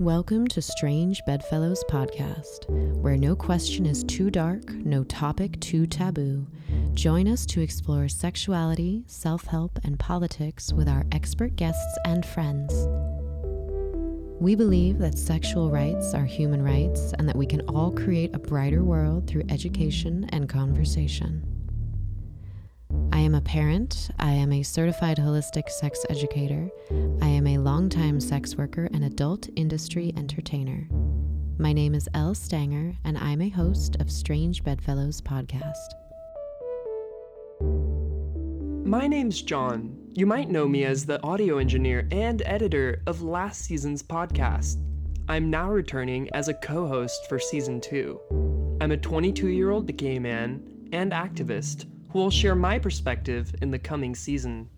Welcome to Strange Bedfellows Podcast, where no question is too dark, no topic too taboo. Join us to explore sexuality, self help, and politics with our expert guests and friends. We believe that sexual rights are human rights and that we can all create a brighter world through education and conversation. I am a parent. I am a certified holistic sex educator. I am longtime sex worker and adult industry entertainer. My name is Elle Stanger, and I'm a host of Strange Bedfellows podcast. My name's John. You might know me as the audio engineer and editor of last season's podcast. I'm now returning as a co host for season two. I'm a 22 year old gay man and activist who will share my perspective in the coming season.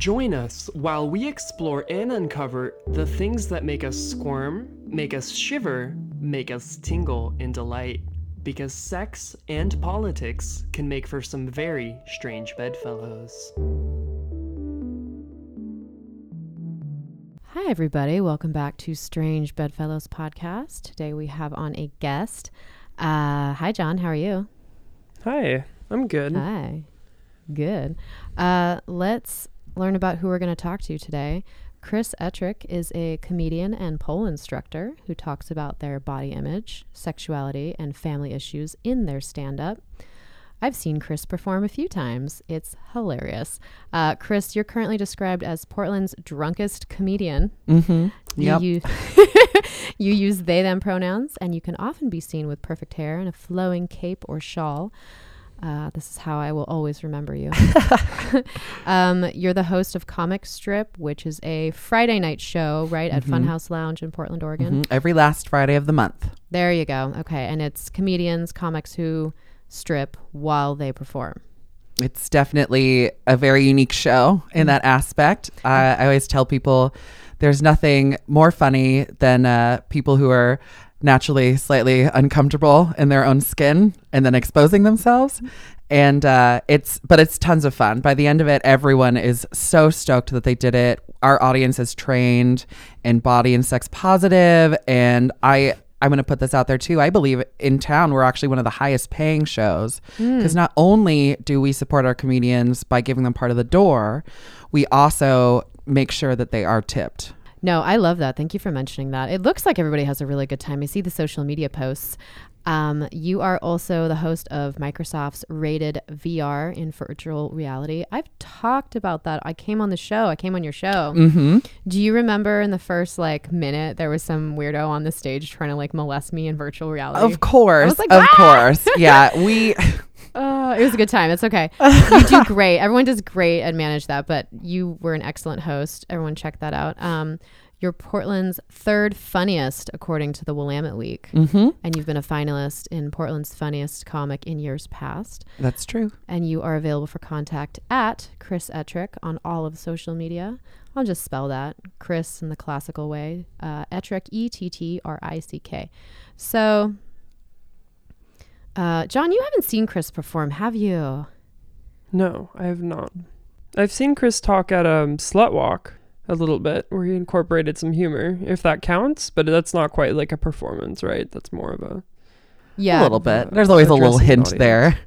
Join us while we explore and uncover the things that make us squirm, make us shiver, make us tingle in delight. Because sex and politics can make for some very strange bedfellows. Hi, everybody. Welcome back to Strange Bedfellows podcast. Today we have on a guest. Uh, hi, John. How are you? Hi, I'm good. Hi. Good. Uh, let's learn about who we're going to talk to today. Chris Ettrick is a comedian and pole instructor who talks about their body image, sexuality, and family issues in their stand up. I've seen Chris perform a few times. It's hilarious. Uh, Chris, you're currently described as Portland's drunkest comedian. Mm-hmm. Yep. You, you use they them pronouns, and you can often be seen with perfect hair and a flowing cape or shawl. Uh, this is how I will always remember you. um, you're the host of Comic Strip, which is a Friday night show, right, at Mhm. Funhouse Lounge in Portland, Oregon. Mhm. Every last Friday of the month. There you go. Okay. And it's comedians, comics who strip while they perform. It's definitely a very unique show in that aspect. I I always tell people there's nothing more funny than uh, people who are naturally slightly uncomfortable in their own skin and then exposing themselves. And uh, it's, but it's tons of fun. By the end of it, everyone is so stoked that they did it. Our audience is trained in body and sex positive, and I. I'm going to put this out there too. I believe in town we're actually one of the highest paying shows because not only do we support our comedians by giving them part of the door, we also make sure that they are tipped. No, I love that. Thank you for mentioning that. It looks like everybody has a really good time. I see the social media posts. Um, you are also the host of Microsoft's rated VR in virtual reality. I've talked about that. I came on the show. I came on your show. Mm-hmm. Do you remember in the first like minute there was some weirdo on the stage trying to like molest me in virtual reality? Of course, like, of "Ah!" course, yeah. We Uh, it was a good time. It's okay. You do great. Everyone does great and manage that, but you were an excellent host. Everyone check that out. Um, you're Portland's third funniest, according to the Willamette Week. mm-hmm. And you've been a finalist in Portland's funniest comic in years past. That's true. And you are available for contact at Chris Ettrick on all of social media. I'll just spell that Chris in the classical way. Uh, Ettrick, E T T R I C K. So, uh, John, you haven't seen Chris perform, have you? No, I have not. I've seen Chris talk at um Slut Walk a little bit where he incorporated some humor, if that counts, but that's not quite like a performance, right? That's more of a Yeah. a little bit. There's always a little hint audience. there.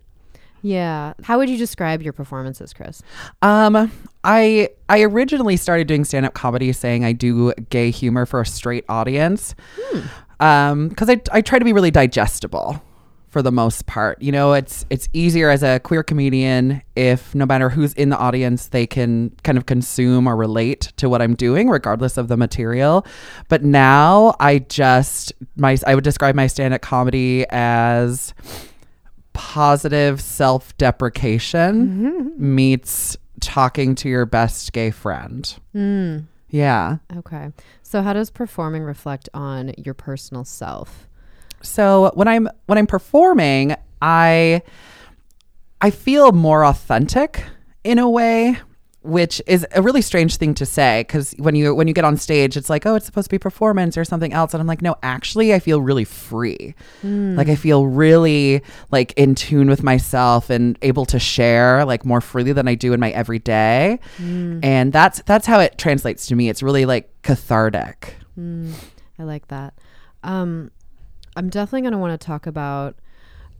Yeah. How would you describe your performances, Chris? Um, I I originally started doing stand up comedy, saying I do gay humor for a straight audience. Um, because I I try to be really digestible for the most part. You know, it's it's easier as a queer comedian if no matter who's in the audience, they can kind of consume or relate to what I'm doing, regardless of the material. But now I just my I would describe my stand up comedy as positive self deprecation meets talking to your best gay friend. Mm, Yeah. okay. So, how does performing reflect on your personal self? So when I'm when I'm performing, I I feel more authentic in a way, which is a really strange thing to say because when you when you get on stage, it's like, oh, it's supposed to be performance or something else, and I'm like, no, actually, I feel really free. Like I feel really like in tune with myself and able to share like more freely than I do in my everyday, and that's that's how it translates to me. It's really like cathartic. Mm, I like that. Um, I'm definitely going to want to talk about.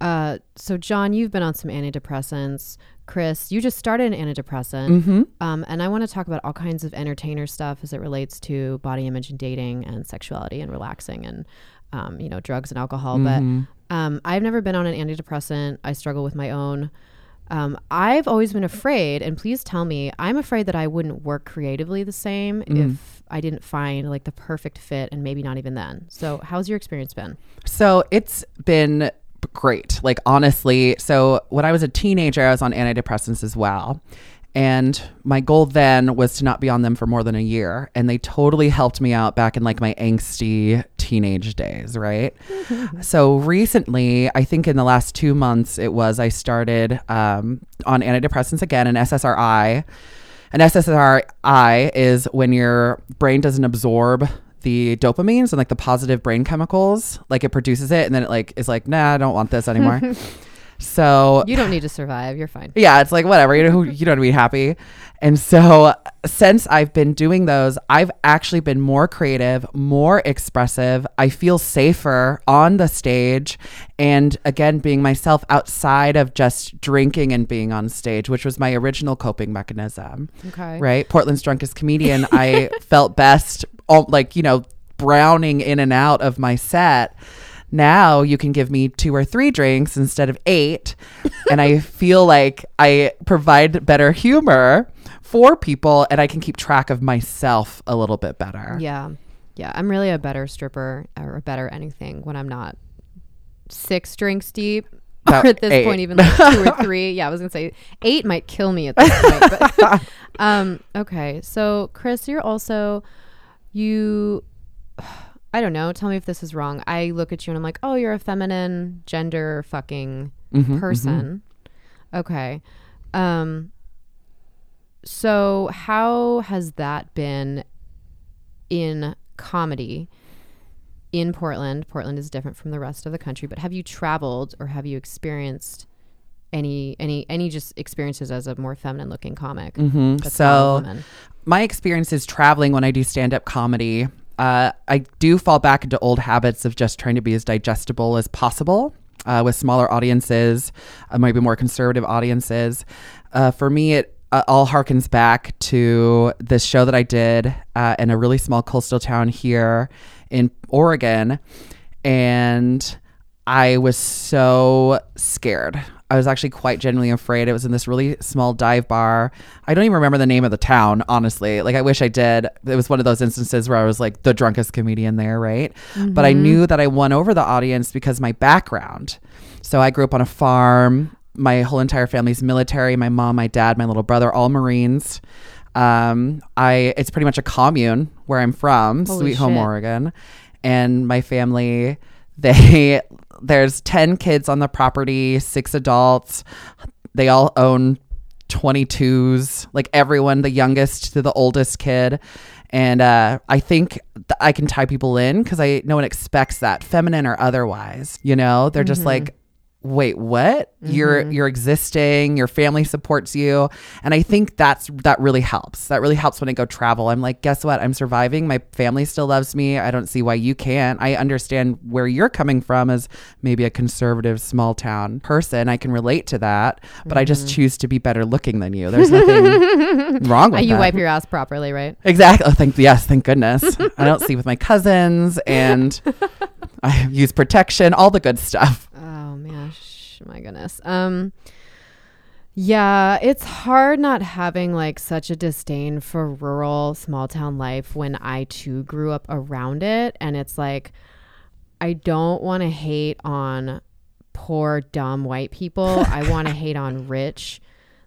Uh, so, John, you've been on some antidepressants. Chris, you just started an antidepressant. Mm-hmm. Um, and I want to talk about all kinds of entertainer stuff as it relates to body image and dating and sexuality and relaxing and, um, you know, drugs and alcohol. Mhm. But um, I've never been on an antidepressant. I struggle with my own. Um, I've always been afraid, and please tell me, I'm afraid that I wouldn't work creatively the same Mm. if I didn't find like the perfect fit, and maybe not even then. So, how's your experience been? So it's been great. Like, honestly. So, when I was a teenager, I was on antidepressants as well. And my goal then was to not be on them for more than a year. And they totally helped me out back in like my angsty teenage days, right? so recently, I think in the last two months, it was I started um, on antidepressants again, an SSRI. An SSRI is when your brain doesn't absorb the dopamines and like the positive brain chemicals, like it produces it, and then it like is like, nah, I don't want this anymore. so You don't need to survive. You're fine. yeah, it's like whatever. You know, you don't need to be happy. And so since I've been doing those, I've actually been more creative, more expressive. I feel safer on the stage and again being myself outside of just drinking and being on stage, which was my original coping mechanism. Okay. Right? Portland's drunkest comedian, I felt best all, like, you know, browning in and out of my set. Now you can give me two or three drinks instead of eight. and I feel like I provide better humor for people and I can keep track of myself a little bit better. Yeah. Yeah. I'm really a better stripper or a better anything when I'm not six drinks deep. About or at this eight. point, even like two or three. Yeah, I was gonna say eight might kill me at this point. But, um, okay, so Chris, you're also you. I don't know. Tell me if this is wrong. I look at you and I'm like, oh, you're a feminine gender fucking Mhm, person. Okay. Um. So how has that been in comedy in Portland? Portland is different from the rest of the country, but have you traveled or have you experienced any any any just experiences as a more feminine looking comic? Mhm. a So my experience is traveling when I do stand up comedy. Uh, I do fall back into old habits of just trying to be as digestible as possible uh, with smaller audiences, uh, maybe more conservative audiences. Uh, for me, it uh, all harkens back to this show that I did uh, in a really small coastal town here in Oregon. And I was so scared. I was actually quite genuinely afraid. It was in this really small dive bar. I don't even remember the name of the town, honestly. Like, I wish I did. It was one of those instances where I was like the drunkest comedian there, right? But I knew that I won over the audience because my background. So I grew up on a farm. My whole entire family's military. My mom, my dad, my little brother, all Marines. Um, I it's pretty much a commune where I'm from, Holy Sweet Home, shit. Oregon, and my family. They there's ten kids on the property, six adults. They all own 22s, like everyone, the youngest to the oldest kid. And uh, I think th- I can tie people in because I no one expects that, feminine or otherwise. You know, they're just like, wait, what? You're you're existing. Your family supports you, and I think that's that really helps. That really helps when I go travel. I'm like, guess what? I'm surviving. My family still loves me. I don't see why you can't. I understand where you're coming from as maybe a conservative small town person. I can relate to that, but I just choose to be better looking than you. There's nothing wrong Uh, with you that. wipe your ass properly, right? Exactly. Oh, thank yes, thank goodness. I don't see with my cousins, and I use protection, all the good stuff. My goodness. Um yeah, it's hard not having like such a disdain for rural small town life when I too grew up around it and it's like I don't want to hate on poor dumb white people. I want to hate on rich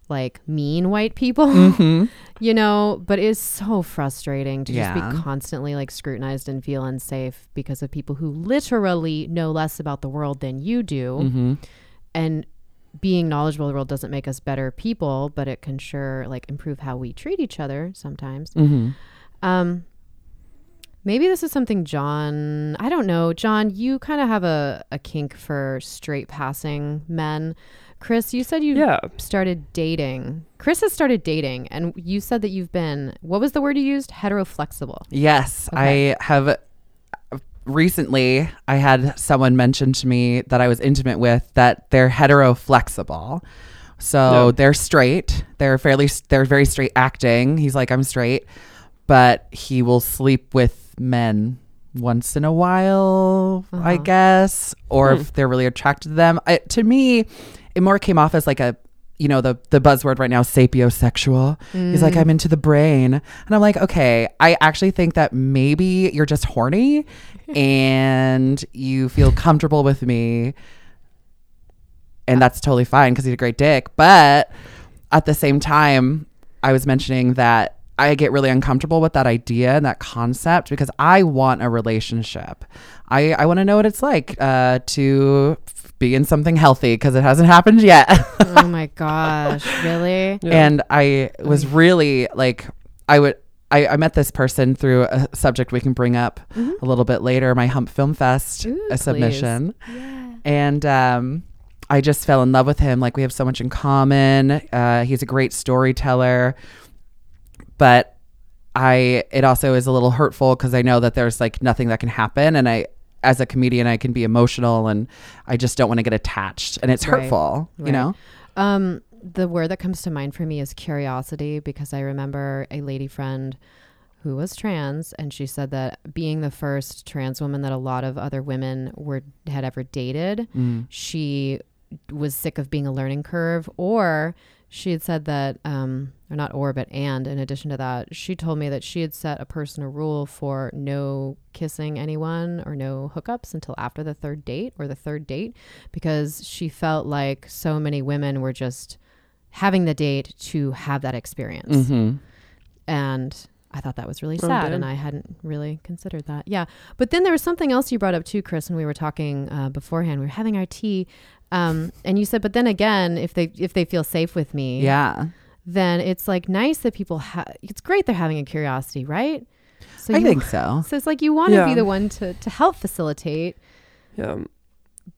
like mean white people. You know, but it's so frustrating to just be constantly like scrutinized and feel unsafe because of people who literally know less about the world than you do. Mm-hmm. And being knowledgeable of the world doesn't make us better people, but it can sure like improve how we treat each other sometimes. Mm-hmm. Um Maybe this is something John, I don't know. John, you kind of have a, a kink for straight passing men. Chris, you said you Yeah. started dating. Chris has started dating, and you said that you've been, what was the word you used? Heteroflexible. Yes, Okay. I have recently I had someone mention to me that I was intimate with that they're hetero-flexible. So Yeah. they're straight. They're fairly they're very straight acting. He's like I'm straight, but he will sleep with men once in a while, I Uh-huh. guess, or Hmm. if they're really attracted to them. I, to me, it more came off as like a you know the the buzzword right now sapiosexual. He's like I'm into the brain, and I'm like okay. I actually think that maybe you're just horny, and you feel comfortable with me, and that's totally fine because he's a great dick. But at the same time, I was mentioning that I get really uncomfortable with that idea and that concept because I want a relationship. I, I want to know what it's like uh, to be in something healthy because it hasn't happened yet. oh my gosh, really? Yeah. and I was really like, I would. I, I met this person through a subject we can bring up a little bit later, my Hump Film Fest Ooh, a please. submission. And um, I just fell in love with him. Like we have so much in common. Uh, he's a great storyteller, but I it also is a little hurtful because I know that there's like nothing that can happen, and I as a comedian I can be emotional, and I just don't want to get attached, and it's Right. hurtful, you know. Um, the word that comes to mind for me is curiosity because I remember a lady friend who was trans and she said that being the first trans woman that a lot of other women were had ever dated, Mm. she was sick of being a learning curve or she had said that um or not or but and in addition to that she told me that she had set a personal rule for no kissing anyone or no hookups until after the third date or the third date because she felt like so many women were just having the date to have that experience Mm-hmm. and I thought that was really Oh, sad, and I hadn't really considered that. Yeah, but then there was something else you brought up too, Chris, when we were talking uh, beforehand. We were having our tea, um, and you said, "But then again, if they if they feel safe with me, Yeah, then it's like nice that people have. It's great they're having a curiosity, right? So I you- think so. so. It's like you want to be the one to to help facilitate, Yeah.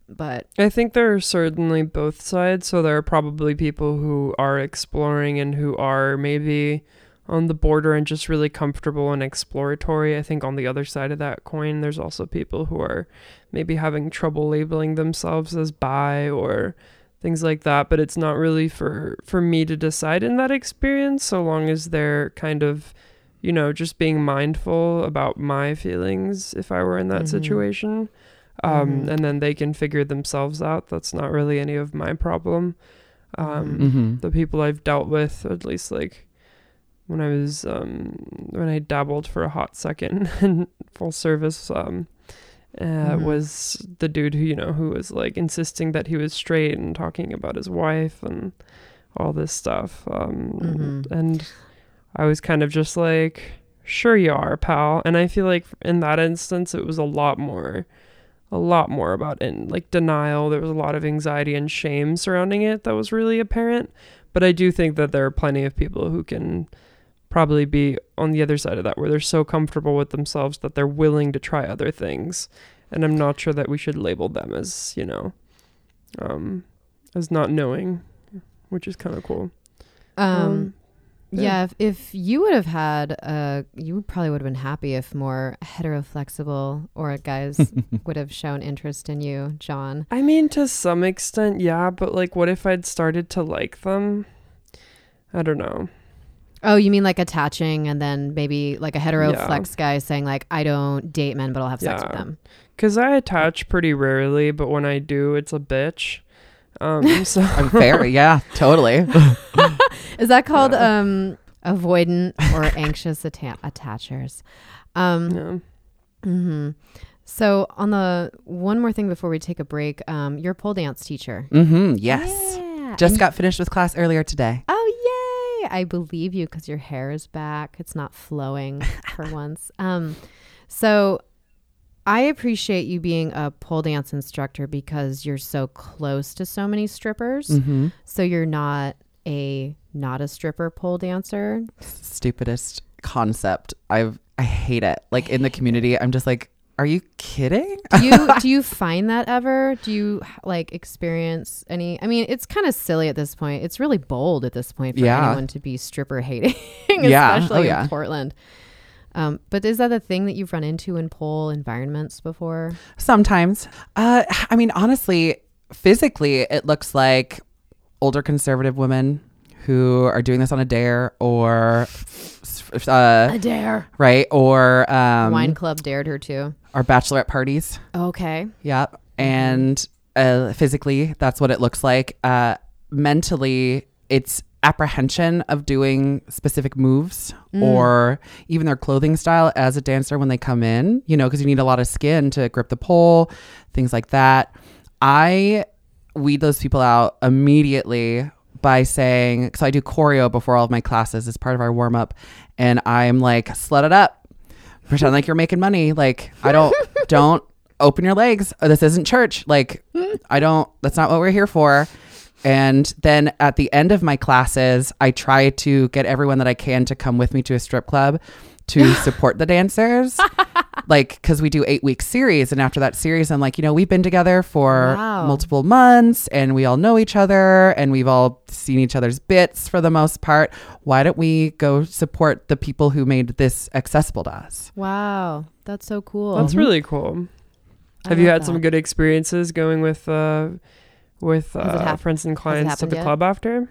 but I think there are certainly both sides. So there are probably people who are exploring and who are maybe on the border and just really comfortable and exploratory. I think on the other side of that coin, there's also people who are maybe having trouble labeling themselves as bi or things like that. But it's not really for for me to decide in that experience, so long as they're kind of you know, just being mindful about my feelings if I were in that Mhm. situation um, Mhm. and then they can figure themselves out. That's not really any of my problem. Um, Mm-hmm. The people I've dealt with, at least like when I was um, when I dabbled for a hot second in full service, um, uh, Mhm. was the dude who you know who was like insisting that he was straight and talking about his wife and all this stuff. Um, Mhm. And I was kind of just like, sure you are, pal. And I feel like in that instance, it was a lot more, a lot more about in like denial. There was a lot of anxiety and shame surrounding it that was really apparent. But I do think that there are plenty of people who can probably be on the other side of that, where they're so comfortable with themselves that they're willing to try other things. And I'm not sure that we should label them as, you know, um, as not knowing, which is kind of cool. um, yeah. yeah, if, if you would have had, uh, you probably would have been happy if more heteroflexible or guys would have shown interest in you, John. I mean, to some extent, yeah, but like, what if I'd started to like them? I don't know. Oh, you mean like attaching and then maybe like a hetero Yeah. flex guy saying like I don't date men but I'll have sex with them. Because I attach pretty rarely, but when I do, it's a bitch. Um, so I'm fair. Yeah, totally. Is that called Yeah. um avoidant or anxious atta- attachers? Um yeah. mhm. So on the one more thing before we take a break, um you're a pole dance teacher. Mm-hmm. Yes. Yeah. Just And- got finished with class earlier today. Oh yay! I believe you because your hair is back. It's not flowing for once. Um, so I appreciate you being a pole dance instructor because you're so close to so many strippers. Mm-hmm. So you're not a not a stripper pole dancer. Stupidest concept. I've I hate it. Like in the community, I'm just like, are you kidding? do you do you find that ever? Do you like experience any? I mean, it's kind of silly at this point. It's really bold at this point for Yeah. anyone to be stripper hating, Yeah. especially Oh, yeah. in Portland. Um, but is that a thing that you've run into in pole environments before? Sometimes. Uh, I mean, honestly, physically, it looks like older conservative women who are doing this on a dare or, uh, a dare. right, or um, Wine club dared her to. Or bachelorette parties. Okay. Yep. And uh, physically, that's what it looks like. Uh, mentally, it's apprehension of doing specific moves or even their clothing style as a dancer when they come in, you know, because you need a lot of skin to grip the pole, things like that. I weed those people out immediately by saying, because I do choreo before all of my classes as part of our warm up, and I'm like, slut it up pretend like you're making money. Like I don't don't open your legs. Oh, This isn't church. Like hmm. I don't. That's not what we're here for. And then at the end of my classes, I try to get everyone that I can to come with me to a strip club to support the dancers. Like because we do eight week series, and after that series, I'm like, you know, we've been together for Wow. multiple months, and we all know each other, and we've all seen each other's bits for the most part. Why don't we go support the people who made this accessible to us? Wow, that's so cool. That's really cool. I Have you love had some good experiences going with uh, with uh, hap- friends and clients to the yet? club after?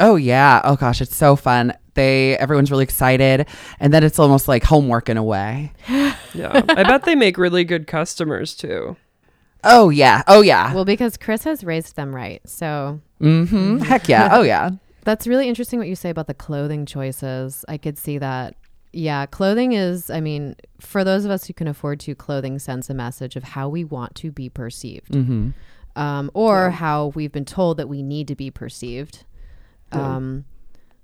Oh yeah. Oh gosh, it's so fun. They everyone's really excited, and then it's almost like homework in a way. Yeah, I bet they make really good customers too. Oh yeah. Oh yeah. Well, because Chris has raised them right, so Mm-hmm. Heck yeah. Oh yeah. That's really interesting what you say about the clothing choices. I could see that. Yeah, clothing is, I mean, for those of us who can afford to, clothing sends a message of how we want to be perceived Mm-hmm. um, or how we've been told that we need to be perceived. Yeah.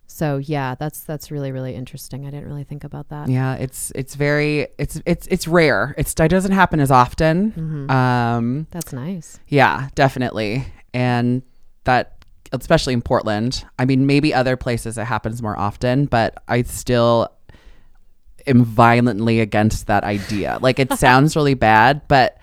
So yeah, that's that's really really interesting. I didn't really think about that. Yeah. It's it's very it's it's it's rare. It's it doesn't happen as often. Mhm. Um. that's nice. Yeah. Definitely. And that especially in Portland. I mean, maybe other places it happens more often, but I still am violently against that idea. Like it sounds really bad, but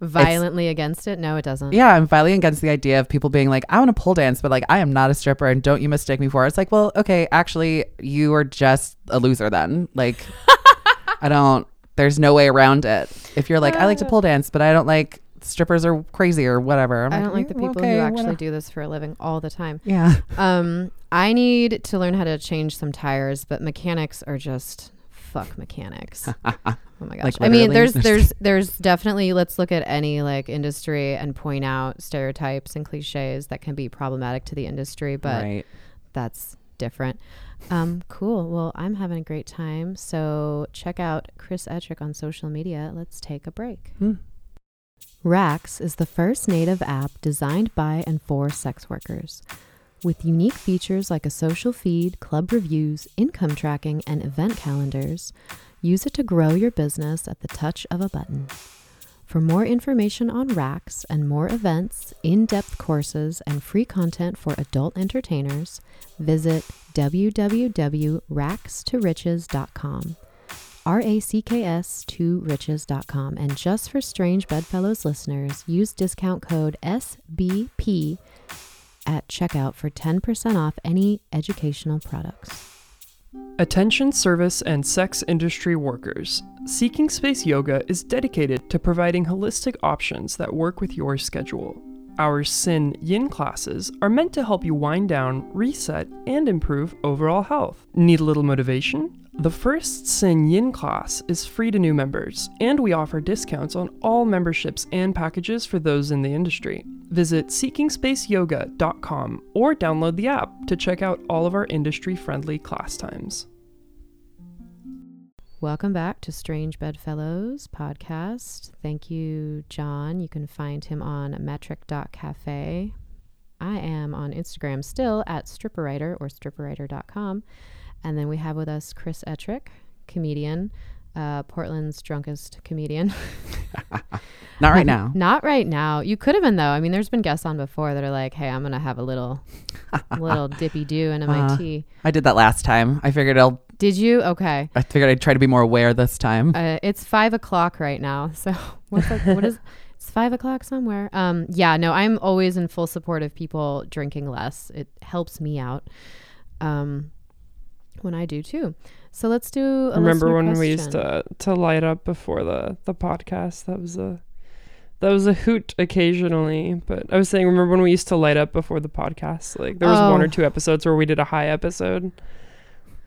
Violently against it? No, it doesn't. Yeah, I'm violently against the idea of people being like, I want to pole dance, but like, I am not a stripper and don't you mistake me for it. It's like, well, okay, actually, you are just a loser then. Like, I don't, there's no way around it. If you're like, I like to pole dance, but I don't like strippers are crazy or whatever. I'm I don't like the people okay, who actually whatever." do this for a living all the time. Yeah. Um, I need to learn how to change some tires, but mechanics are just fuck mechanics. oh my gosh. Like, I mean, there's there's there's definitely let's look at any like industry and point out stereotypes and cliches that can be problematic to the industry, but right. that's different. Um, cool. Well, I'm having a great time. So check out Chris Ettrick on social media. Let's take a break. Hmm. Racks is the first native app designed by and for sex workers. With unique features like a social feed, club reviews, income tracking, and event calendars, use it to grow your business at the touch of a button. For more information on racks and more events, in depth courses, and free content for adult entertainers, visit www.rackstoriches.com. R A C K S to riches.com. And just for Strange Bedfellows listeners, use discount code SBP at checkout for 10% off any educational products. Attention service and sex industry workers. Seeking Space Yoga is dedicated to providing holistic options that work with your schedule. Our Sin Yin classes are meant to help you wind down, reset, and improve overall health. Need a little motivation? The first Sin Yin class is free to new members, and we offer discounts on all memberships and packages for those in the industry. Visit seekingspaceyoga.com or download the app to check out all of our industry friendly class times. Welcome back to Strange Bedfellows podcast. Thank you, John. You can find him on metric.cafe. I am on Instagram still at stripperwriter or stripperwriter.com. And then we have with us Chris Ettrick, comedian, uh, Portland's drunkest comedian. Not right now. Not right now. You could have been though. I mean, there's been guests on before that are like, "Hey, I'm gonna have a little, little dippy do into my Uh, tea." I did that last time. I figured I'll Did you? Okay. I figured I'd try to be more aware this time. Uh, it's five o'clock right now. So what's like, what is? It's five o'clock somewhere. Um, yeah, no, I'm always in full support of people drinking less. It helps me out. Um, when I do too. So let's do. A Remember when we used to to light up before the the podcast? That was a that was a hoot occasionally. But I was saying, remember when we used to light up before the podcast? Like there was one Oh. or two episodes where we did a high episode.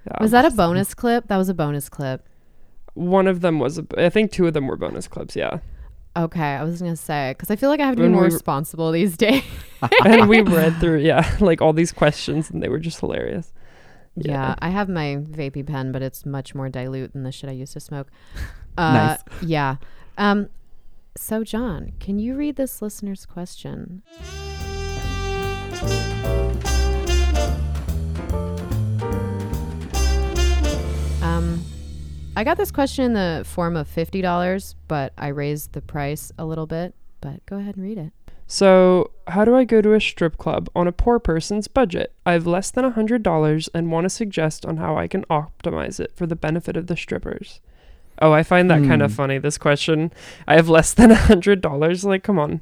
Yeah. Was that a bonus clip? That was a bonus clip. one of them was? A, I think two of them were bonus clips. Yeah, Okay, I was gonna say because I feel like I have to be more we- responsible these days. and we read through yeah like all these questions, and they were just hilarious. Yeah. I have my vapey pen, but it's much more dilute than the shit I used to smoke. Uh, Yeah. Um, so, John, can you read this listener's question? Um, I got this question in the form of fifty dollars, but I raised the price a little bit. But go ahead and read it. So, how do I go to a strip club on a poor person's budget? I have less than a $100 and want to suggest on how I can optimize it for the benefit of the strippers. Oh, I find that kind of Hmm. funny this question. I have less than a $100 like come on.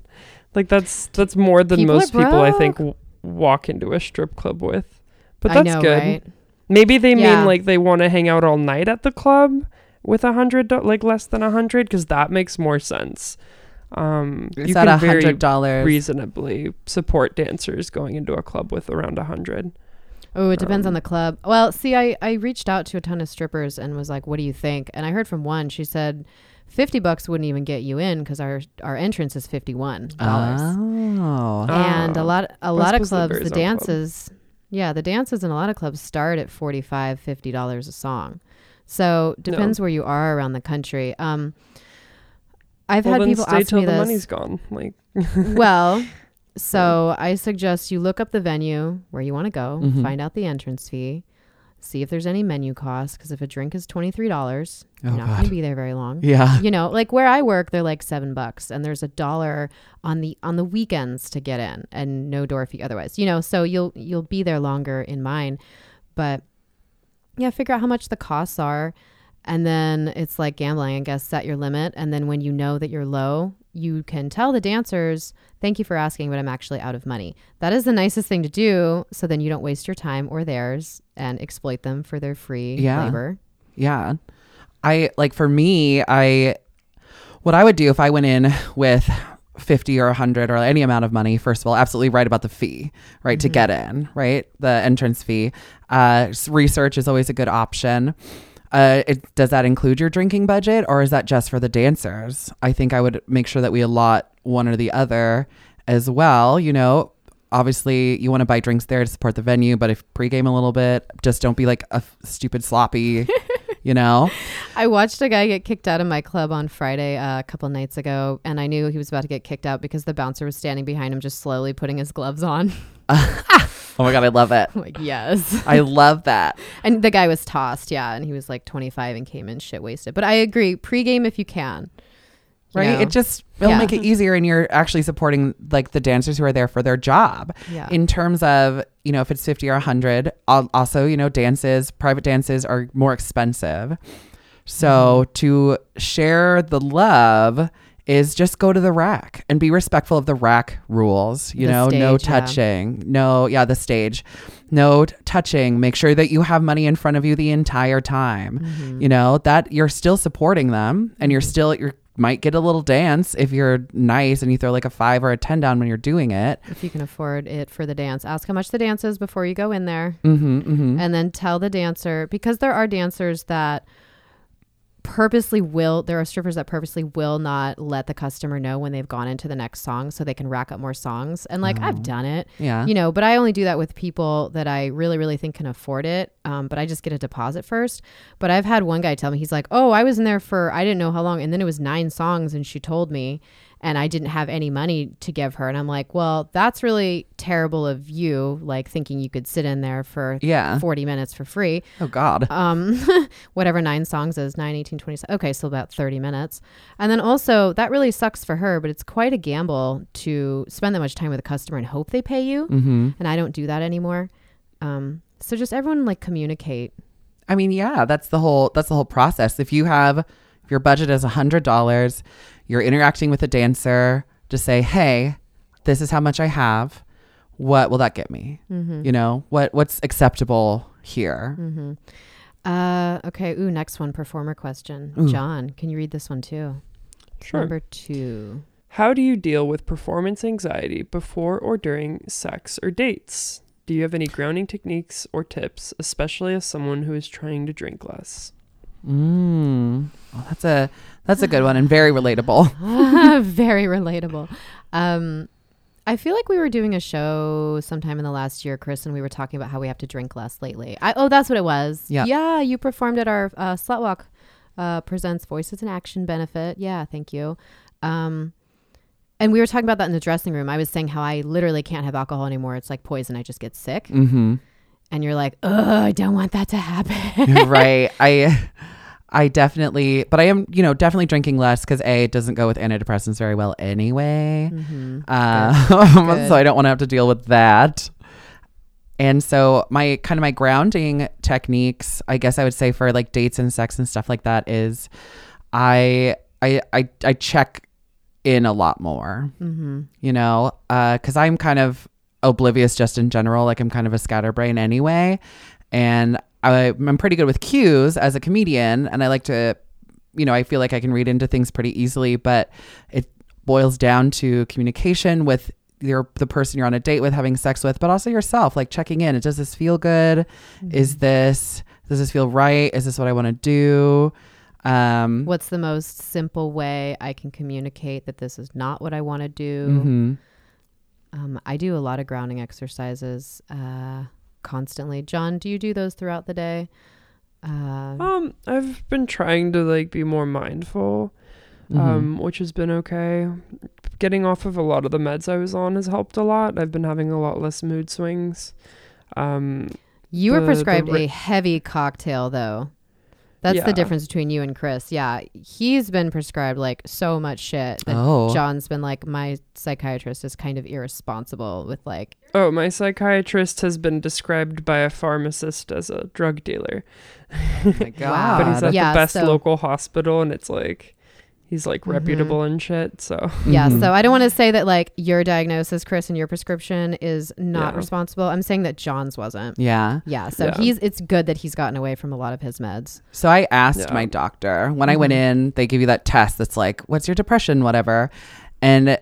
Like that's that's more than People most people I think w- walk into a strip club with. But I that's know, good. right? Maybe they Yeah. mean like they want to hang out all night at the club with a hundred, do- like less than a hundred, because that makes more sense. Um, Is you that a hundred dollars? reasonably support dancers going into a club with around a hundred. Oh, it depends on Um, the club. Well, see, I, I reached out to a ton of strippers and was like, "What do you think?" And I heard from one. She said, 50 bucks wouldn't even get you in because our our entrance is fifty one dollars." Oh. and a Ah. lot a lot of clubs, varies the on club. dances, yeah, the dances in a lot of clubs start at 45 50 dollars a song. So depends where you are around the country. Um, I've well, had people stay ask till me the this. money's gone. Like, well, so I suggest you look up the venue where you want to go, Mhm. find out the entrance fee, see if there's any menu costs. Because if a drink is twenty three dollars, you're Oh, not going to be there very long. Yeah. You know, like where I work, they're like seven bucks, and there's a dollar on the on the weekends to get in, and no door fee otherwise. You know, so you'll you'll be there longer in mine, but yeah, figure out how much the costs are, and then it's like gambling. I guess set your limit, and then when you know that you're low, you can tell the dancers, "Thank you for asking, but I'm actually out of money." That is the nicest thing to do, so then you don't waste your time or theirs and exploit them for their free Yeah. labor. Yeah. I like for me, I what I would do if I went in with 50 or 100 or any amount of money, first of all, absolutely right about the fee, right? To get in, right? The entrance fee. Uh, research is always a good option. Uh, it, does that include your drinking budget or is that just for the dancers? I think I would make sure that we allot one or the other as well. You know, obviously you want to buy drinks there to support the venue, but if pregame a little bit, just don't be like a f- stupid sloppy, you know? I watched a guy get kicked out of my club on Friday uh, a couple nights ago, and I knew he was about to get kicked out because the bouncer was standing behind him, just slowly putting his gloves on. Oh my God, I love it. I'm like, yes. I love that. And the guy was tossed, yeah, and he was like 25 and came in shit wasted. But I agree, pregame if you can. You Right? know? It just it'll Yeah. make it easier and you're actually supporting like the dancers who are there for their job. Yeah. In terms of, you know, if it's 50 or 100, also, you know, dances, private dances are more expensive. So Mm-hmm. to share the love is just go to the rack and be respectful of the rack rules. You The know, no stage, yeah. touching, no, yeah, the stage, no t- touching. Make sure that you have money in front of you the entire time. Mm-hmm. You know that you're still supporting them, and you're still you might get a little dance if you're nice and you throw like a five or a ten down when you're doing it. if you can afford it for the dance, ask how much the dance is before you go in there. Mm-hmm, mm-hmm. and then tell the dancer because there are dancers that purposely will there are strippers that purposely will not let the customer know when they've gone into the next song so they can rack up more songs. And like i've done it yeah. you know but i only do that with people that i really really think can afford it um, but i just get a deposit first. But i've had one guy tell me he's like oh i was in there for i didn't know how long and then it was nine songs and she told me and i didn't have any money to give her and i'm like well that's really terrible of you like thinking you could sit in there for Yeah. 40 minutes for free Oh God. um whatever nine songs is 9 18 20 okay so about 30 minutes and then also that really sucks for her but it's quite a gamble to spend that much time with a customer and hope they pay you mm-hmm. and i don't do that anymore um so just everyone like communicate I mean, yeah, that's the whole that's the whole process. If you have if your budget is a hundred dollars, you're interacting with a dancer to say, Hey, this is how much I have. What will that get me? Mm-hmm. You know, what what's acceptable here? Mm-hmm. Uh, okay. Ooh, next one. Performer question. Ooh. John, can you read this one too? Sure. Number two. How do you deal with performance anxiety before or during sex or dates? Do you have any grounding techniques or tips, especially as someone who is trying to drink less? Mm. Well, that's a that's a good one and very relatable. Very relatable. Um, I feel like we were doing a show sometime in the last year, Chris, and we were talking about how we have to drink less lately. I, oh, that's what it was. Yeah. Yeah, you performed at our uh, Slutwalk uh, Presents Voices in Action benefit. Yeah, thank you. Um, and we were talking about that in the dressing room. I was saying how I literally can't have alcohol anymore. It's like poison. I just get sick. Mm-hmm. And you're like, oh, I don't want that to happen. right. I I definitely, but I am, you know, definitely drinking less because a it doesn't go with antidepressants very well anyway. mm-hmm. Uh, Good. so I don't want to have to deal with that. And so my kind of my grounding techniques, I guess I would say for like dates and sex and stuff like that is I I I, I check in a lot more, Mm-hmm. you know, because I'm kind of oblivious just in general. Like I'm kind of a scatterbrain anyway. And I, I'm pretty good with cues as a comedian. And I like to, you know, I feel like I can read into things pretty easily, but it boils down to communication with your the person you're on a date with having sex with but also yourself like checking in does this feel good is this does this feel right is this what i want to do um What's the most simple way I can communicate that this is not what I want to do? mhm. Um, I do a lot of grounding exercises uh, constantly. John, do you do those throughout the day? Uh, Um, I've been trying to like be more mindful, Mhm. um, which has been okay. Getting off of a lot of the meds I was on has helped a lot. I've been having a lot less mood swings. Um, you were the- the prescribed ri- a heavy cocktail, though. That's Yeah. the difference between you and Chris. Yeah, he's been prescribed like so much shit that oh John's been like, my psychiatrist is kind of irresponsible with like, oh, my psychiatrist has been described by a pharmacist as a drug dealer. oh my god but he's at Yeah, the best so- local hospital, and it's like he's like Mhm. reputable and shit. So yeah. Mhm. So I don't want to say that like your diagnosis, Chris, and your prescription is not Yeah. responsible. I'm saying that John's wasn't. yeah Yeah, so Yeah. he's it's good that he's gotten away from a lot of his meds. So I asked Yeah. my doctor when I went Mhm. in, they give you that test that's like, what's your depression, whatever. And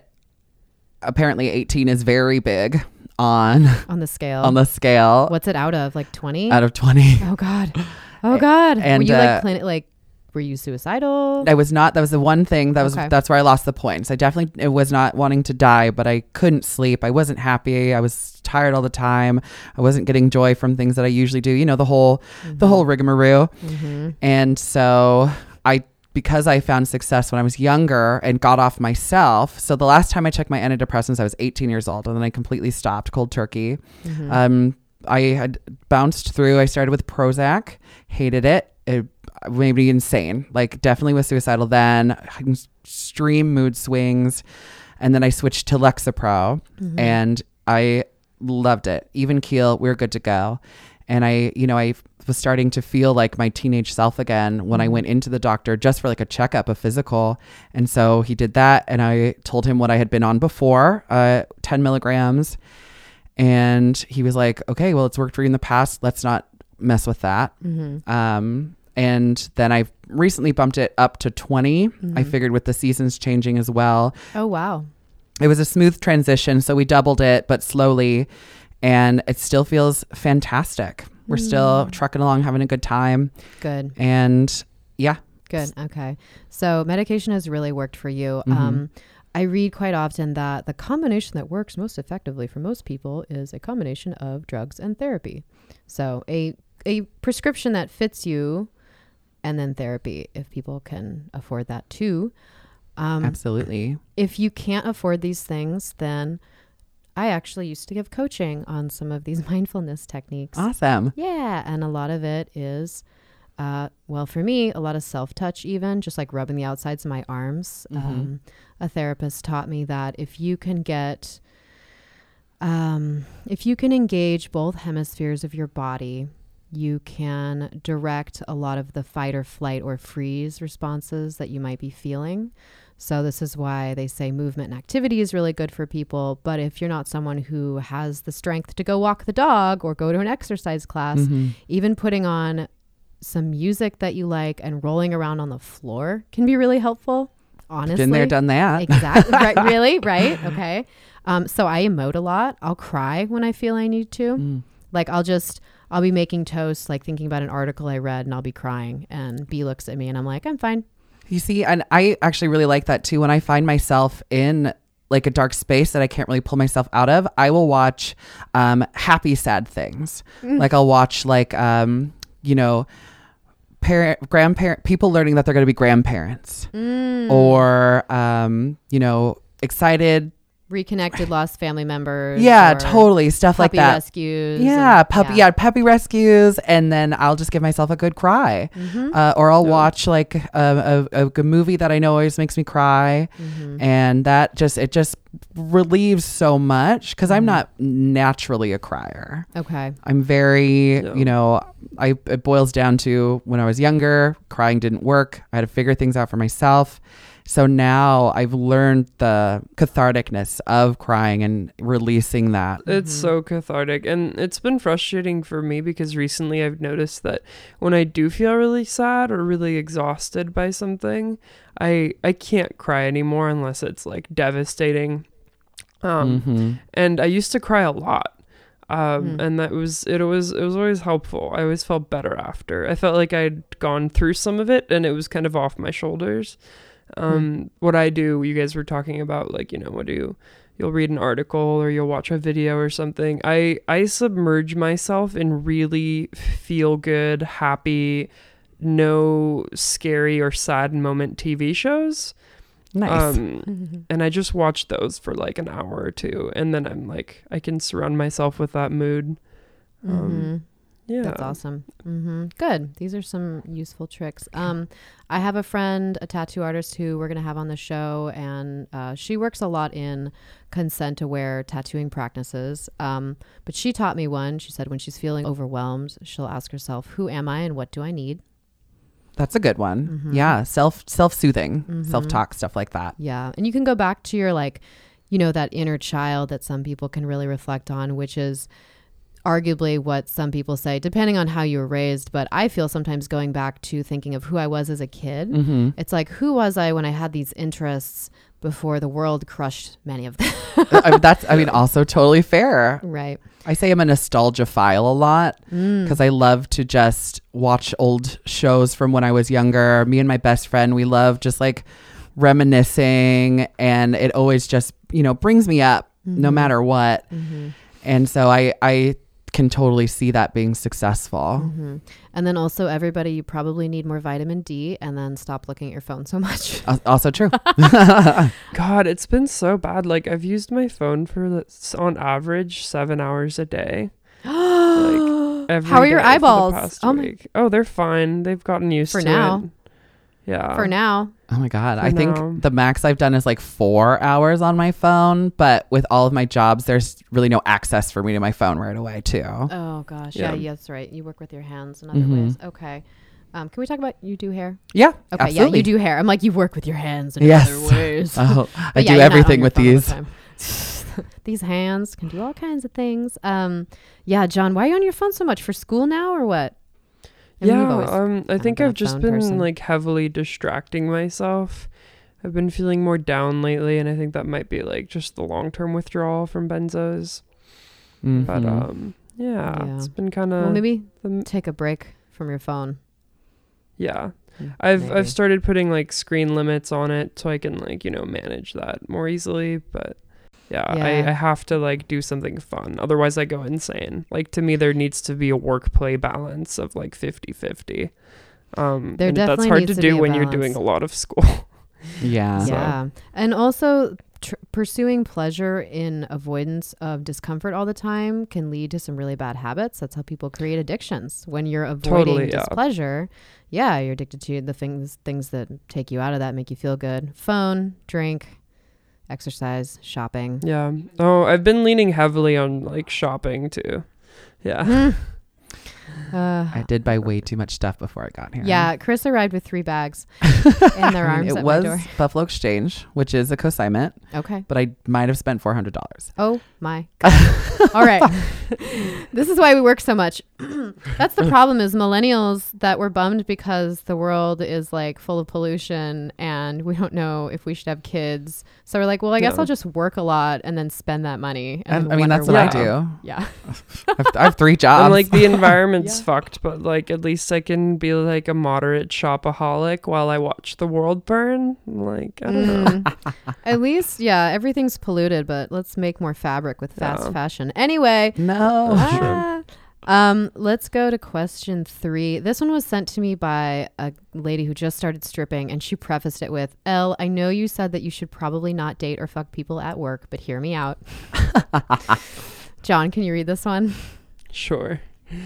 apparently 18 is very big on On the scale. on the scale What's it out of? Like 20? out of 20. oh god. Oh god. And, were you uh, like clini- like were you suicidal? I was not that was the one thing that was Okay. that's where I lost the points. I definitely it was not wanting to die, but I couldn't sleep. I wasn't happy. I was tired all the time. I wasn't getting joy from things that I usually do. You know, the whole the whole rigmarole. Mhm. And so I because I found success when I was younger and got off myself. So the last time I checked my antidepressants, I was 18 years old, and then I completely stopped cold turkey. Mhm. Um, I had bounced through. I started with Prozac, hated it. It made me insane. Like definitely was suicidal then. Extreme mood swings, and then I switched to Lexapro, Mhm. and I loved it. Even keel, we are good to go. And I, you know, I was starting to feel like my teenage self again when I Mhm. went into the doctor just for like a checkup, a physical. And so he did that, and I told him what I had been on before, uh, 10 milligrams. And he was like, okay, well, it's worked for you in the past. Let's not mess with that. Mhm. Um, and then I recently bumped it up to 20. I Mhm. figured with the seasons changing as well, Oh wow. it was a smooth transition. So we doubled it, but slowly. And it still feels fantastic. We're still Mm. trucking along, having a good time. Good. And yeah, Good. Okay. So medication has really worked for you. Mhm. Um, I read quite often that the combination that works most effectively for most people is a combination of drugs and therapy. So a a prescription that fits you, and then therapy if people can afford that too. Um, absolutely. if you can't afford these things, then I actually used to give coaching on some of these mindfulness techniques. Awesome. Yeah, and a lot of it is, uh, well, for me, a lot of self touch, even just like rubbing the outsides of my arms. Mhm. Um, a therapist taught me that if you can get, um, if you can engage both hemispheres of your body you can direct a lot of the fight or flight or freeze responses that you might be feeling. So, this is why they say movement and activity is really good for people. But if you're not someone who has the strength to go walk the dog or go to an exercise class, Mm-hmm. even putting on some music that you like and rolling around on the floor can be really helpful. Honestly, Been there, done that. Exactly. right. Really? Right. Okay. Um, so I emote a lot. I'll cry when I feel I need to. Mm. Like I'll just I'll be making toast, like thinking about an article I read, and I'll be crying. And B looks at me, and I'm like, I'm fine. You see, and I actually really like that too. When I find myself in like a dark space that I can't really pull myself out of, I will watch um, happy, sad things. Like I'll watch like um, you know, parent, grandparent, people learning that they're going to be grandparents, Mm. or um, you know, excited. Reconnected lost family members. Yeah, totally stuff like puppy that. rescues. Yeah, and- puppy. Yeah. puppy rescues, and then I'll just give myself a good cry, Mhm. uh, or I'll Yeah. watch like a, a, a good movie that I know always makes me cry, Mhm. and that just it just relieves so much because I'm Mhm. not naturally a crier. Okay. I'm very, Yeah. you know, I it boils down to when I was younger, crying didn't work. I had to figure things out for myself. So now I've learned the catharticness of crying and releasing that. It's Mhm. so cathartic. And it's been frustrating for me because recently I've noticed that when I do feel really sad or really exhausted by something, I I can't cry anymore unless it's like devastating. Um Mhm. and I used to cry a lot. Um, Mm. and that was it was it was always helpful. I always felt better after. I felt like I'd gone through some of it and it was kind of off my shoulders. Um, what I do, you guys were talking about like, you know, what do you you'll read an article or you'll watch a video or something. I I submerge myself in really feel good, happy, no scary or sad moment TV shows. Nice. Um, and I just watch those for like an hour or two, and then I'm like, I can surround myself with that mood. Um, Yeah, That's awesome. hmm Good. These are some useful tricks. Um, I have a friend, a tattoo artist, who we're going to have on the show, and uh, she works a lot in consent aware tattooing practices. Um, but she taught me one. She said when she's feeling overwhelmed, she'll ask herself, Who am I and what do I need? That's a good one. Mhm. Yeah, self self soothing, Mhm. self talk, stuff like that. Yeah. And you can go back to your, like, you know, that inner child that some people can really reflect on, which is arguably what some people say, depending on how you were raised. But I feel sometimes going back to thinking of who I was as a kid. Mm-hmm. It's like, who was I when I had these interests before the world crushed many of them? I mean, that's I mean also totally fair. right. I say I'm a nostalgiaphile a lot Mm. because I love to just watch old shows from when I was younger. Me and my best friend, we love just like reminiscing, and it always just you know brings me up no Mhm. matter what. Mhm. And so I I can totally see that being successful. Mhm. And then also, everybody, you probably need more vitamin D and then stop looking at your phone so much. Al- Also true. God, it's been so bad. Like I've used my phone for the, on average seven hours a day. Every How are your day the eyeballs? past Oh my- Oh, they're fine. They've gotten used For to now. it. Yeah. For now. Oh my God. For I think now. the max I've done is like four hours on my phone, but with all of my jobs, there's really no access for me to my phone right away, too. Oh, gosh. Yeah, Yeah. yeah that's right. You work with your hands in other Mhm. ways. Okay. Um, can we talk about you do hair? Yeah. Okay, absolutely. yeah, you do hair. I'm like, you work with your hands in Yes. other ways. Oh, I But do yeah, you're not on everything with phone the these. these hands can do all kinds of things. Um, yeah, John, why are you on your phone so much for school now or what? Yeah, um, I think I've just been person. like heavily distracting myself. I've been feeling more down lately, and I think that might be like just the long term withdrawal from benzos. But Mhm. um, yeah, Yeah. it's been kind of well, maybe the, take a break from your phone. yeah. Mm, I've maybe. I've started putting like screen limits on it so I can like you know manage that more easily. But yeah, I, Yeah. I have to like do something fun, otherwise I go insane. Like to me, there needs to be a work play balance of like 50-50. Um, There and that's definitely hard needs to to do a when you're doing a lot of school. yeah. So- Yeah. And also, tr- pursuing pleasure in avoidance of discomfort all the time can lead to some really bad habits. That's how people create addictions. When you're avoiding Totally, yeah. displeasure, yeah, you're addicted to the things things that take you out of that, make you feel good. Phone, drink, exercise, shopping. yeah. Oh, I've been leaning heavily on like shopping too. Yeah. Mm. Uh, I did buy way too much stuff before I got here. yeah, Chris arrived with three bags in their I arms mean, it at was my door. Buffalo Exchange, which is a consignment, Okay. but I might have spent four hundred dollars. Oh my god. All right. this is why we work so much. That's the problem is millennials that we're bummed because the world is like full of pollution and we don't know if we should have kids. So we're like, well, I guess Yeah. I'll just work a lot and then spend that money. I, And I mean, that's what I do. Yeah. I have, I have three jobs. And like the environment's Yeah. fucked, but like at least I can be like a moderate shopaholic while I watch the world burn. Like I don't know. Mm. At least, yeah, everything's polluted, but let's make more fabric with fast Yeah. fashion. Anyway, no. Ah. Um, let's go to question three. This one was sent to me by a lady who just started stripping, and she prefaced it with, "L, I know you said that you should probably not date or fuck people at work, but hear me out." John, can you read this one? Sure.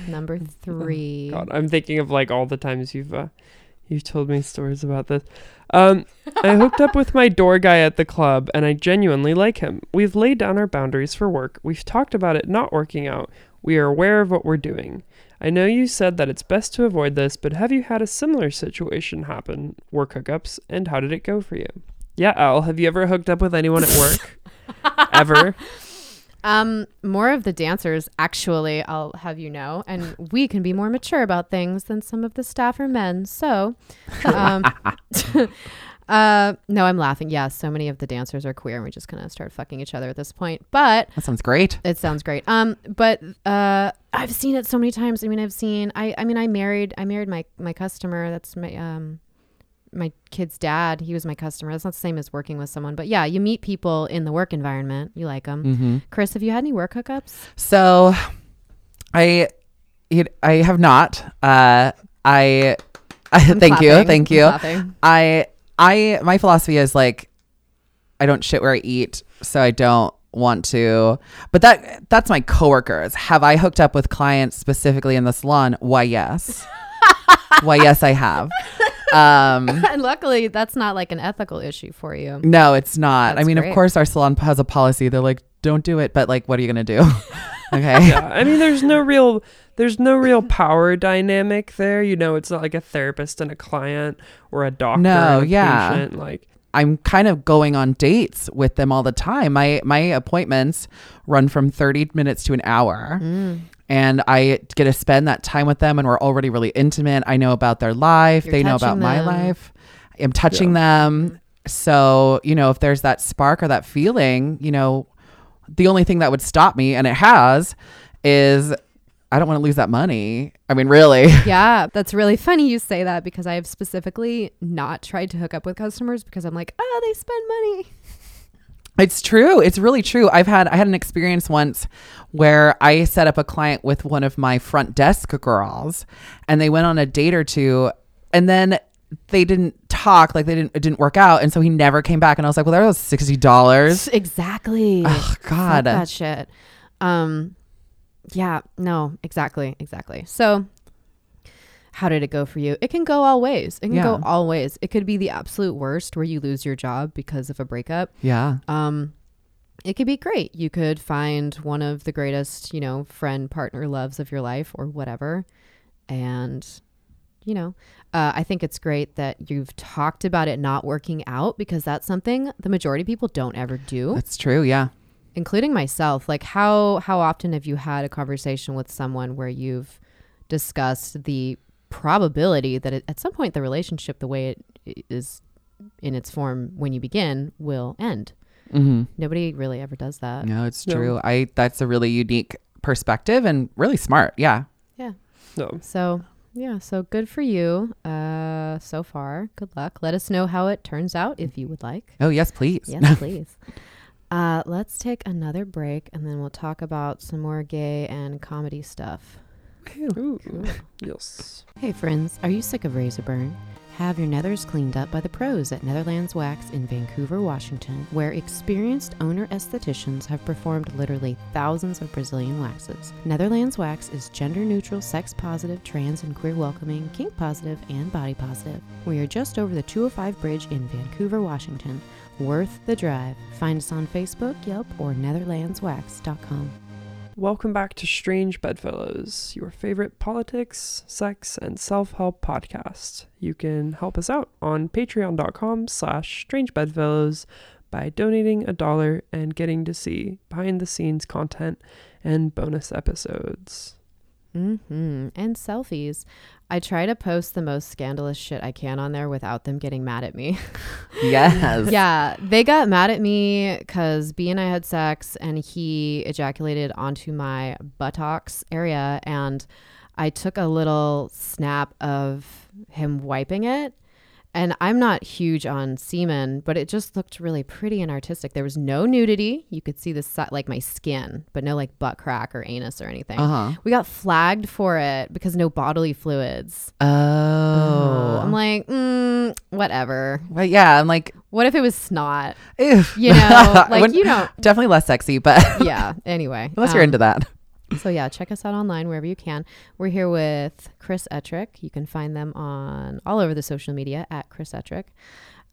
Number three. God, I'm thinking of like all the times you've uh, you've told me stories about this. Um, I hooked up with my door guy at the club, and I genuinely like him. We've laid down our boundaries for work. We've talked about it not working out. We are aware of what we're doing. I know you said that it's best to avoid this, but have you had a similar situation happen? Work hookups, and how did it go for you? Yeah, Al, have you ever hooked up with anyone at work? ever? Um, more of the dancers, actually, I'll have you know, and we can be more mature about things than some of the staff are men. So, um, uh, no, I'm laughing. Yeah, so many of the dancers are queer, and we're just kind of start fucking each other at this point. But That sounds great. it sounds great. Um, but uh, I've seen it so many times. I mean, I've seen. I, I mean, I married. I married my my customer. That's my um, my kid's dad. He was my customer. That's not the same as working with someone. But yeah, you meet people in the work environment. You like them. hmm Chris, have you had any work hookups? So, I, it, I have not. Uh, I, I thank you, thank you. I, I, my philosophy is like, I don't shit where I eat, so I don't want to. But that, that's my coworkers. Have I hooked up with clients specifically in the salon? Why, yes. Why, yes, I have. Um, and luckily, that's not like an ethical issue for you. No, it's not. I mean, great. of course, our salon has a policy. They're like, don't do it. But like, what are you going to do? okay. yeah, I mean, there's no real, there's no real power dynamic there. You know, it's not like a therapist and a client or a doctor No, and a yeah. patient. Like, I'm kind of going on dates with them all the time. My my appointments run from 30 minutes to an hour. Mm. And I get to spend that time with them and we're already really intimate. I know about their life. You're they know about touching my life. I'm touching them. So, you know, if there's that spark or that feeling, you know, the only thing that would stop me, and it has, is I don't want to lose that money. I mean, really. Yeah, that's really funny you say that because I have specifically not tried to hook up with customers because I'm like, oh, they spend money. It's true. It's really true. I've had I had an experience once where I set up a client with one of my front desk girls and they went on a date or two and then they didn't talk like they didn't it didn't work out and so he never came back and I was like, "Well, that was $60." Exactly. Oh Fuck god. that shit. Um, yeah, no, exactly, exactly. So, how did it go for you? It can go all ways. It can go all ways. It could be the absolute worst where you lose your job because of a breakup. Yeah. Um, it could be great. You could find one of the greatest, you know, friend, partner, loves of your life or whatever. And, you know, uh, I think it's great that you've talked about it not working out because that's something the majority of people don't ever do That's true. Yeah. including myself like how how often have you had a conversation with someone where you've discussed the probability that it, at some point the relationship the way it is in its form when you begin will end Mhm. nobody really ever does that No, it's No. true. I that's a really unique perspective and really smart. Yeah. Yeah. no. so yeah so good for you uh so far good luck let us know how it turns out if you would like Oh, yes, please. yes please uh let's take another break and then we'll talk about some more gay and comedy stuff Ooh, yes. Hey friends, are you sick of razor burn? Have your nethers cleaned up by the pros at Netherlands Wax in Vancouver, Washington, where experienced owner estheticians have performed literally thousands of Brazilian waxes. Netherlands Wax is gender neutral, sex positive, trans and queer welcoming, kink positive, and body positive. We are just over the 205 bridge in Vancouver, Washington. Worth the drive. Find us on Facebook, Yelp, or NetherlandsWax.com. Welcome back to Strange Bedfellows, your favorite politics, sex, and self-help podcast. You can help us out on patreon.com slash strangebedfellows by donating a dollar and getting to see behind-the-scenes content and bonus episodes. Mm-hmm. And selfies. I try to post the most scandalous shit I can on there without them getting mad at me. Yes. yeah, they got mad at me because B and I had sex and he ejaculated onto my buttocks area. And I took a little snap of him wiping it. And I'm not huge on semen, but it just looked really pretty and artistic. There was no nudity. You could see the si- like my skin, but no like butt crack or anus or anything. Uh huh. We got flagged for it because no bodily fluids. Oh. I'm like, mm, whatever. But yeah, I'm like, What if it was snot? ew. You know, like you don't. Definitely less sexy, but Yeah. Anyway, unless you're um, into that. So yeah, check us out online wherever you can. We're here with Chris Ettrick. You can find them on all over the social media at Chris Ettrick.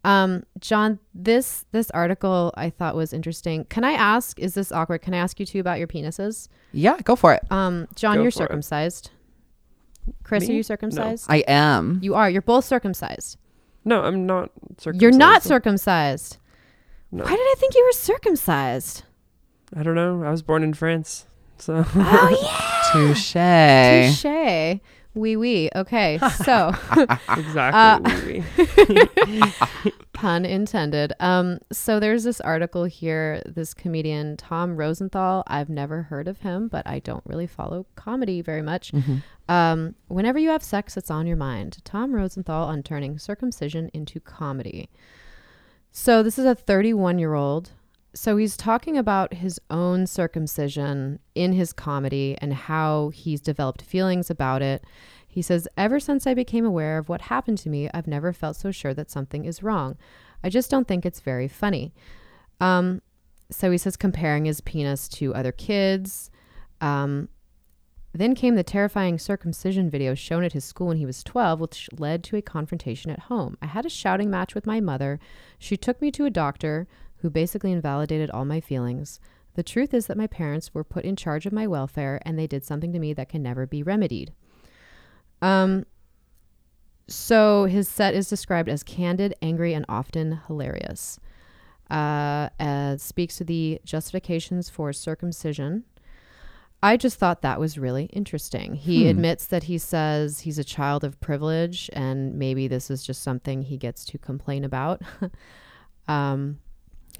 Um, John, this this article I thought was interesting. Can I ask? Is this awkward? Can I ask you too about your penises? Yeah, go for it. Um, John, Go you're for it. circumcised. Chris, Me? are you circumcised? I am. You are. You're both circumcised. No, I'm not circumcised. You're not circumcised. No. Why did I think you were circumcised? I don't know. I was born in France. So Oh yeah. Touche. Touche. Wee wee. Okay, so exactly. pun intended. Um, so there's this article here. This comedian Tom Rosenthal. I've never heard of him, but I don't really follow comedy very much. Um, whenever you have sex, it's on your mind. Tom Rosenthal on turning circumcision into comedy. So this is a 31 year old. So he's talking about his own circumcision in his comedy and how he's developed feelings about it. He says, Ever since I became aware of what happened to me, I've never felt so sure that something is wrong. I just don't think it's very funny. Um, so he says, comparing his penis to other kids. Um, then came the terrifying circumcision video shown at his school when he was 12, which led to a confrontation at home. I had a shouting match with my mother. She took me to a doctor who basically invalidated all my feelings. The truth is that my parents were put in charge of my welfare and they did something to me that can never be remedied. Um, so his set is described as candid, angry, and often hilarious. Uh, as speaks to the justifications for circumcision. I just thought that was really interesting. He Hmm. admits that he says he's a child of privilege, and maybe this is just something he gets to complain about. um,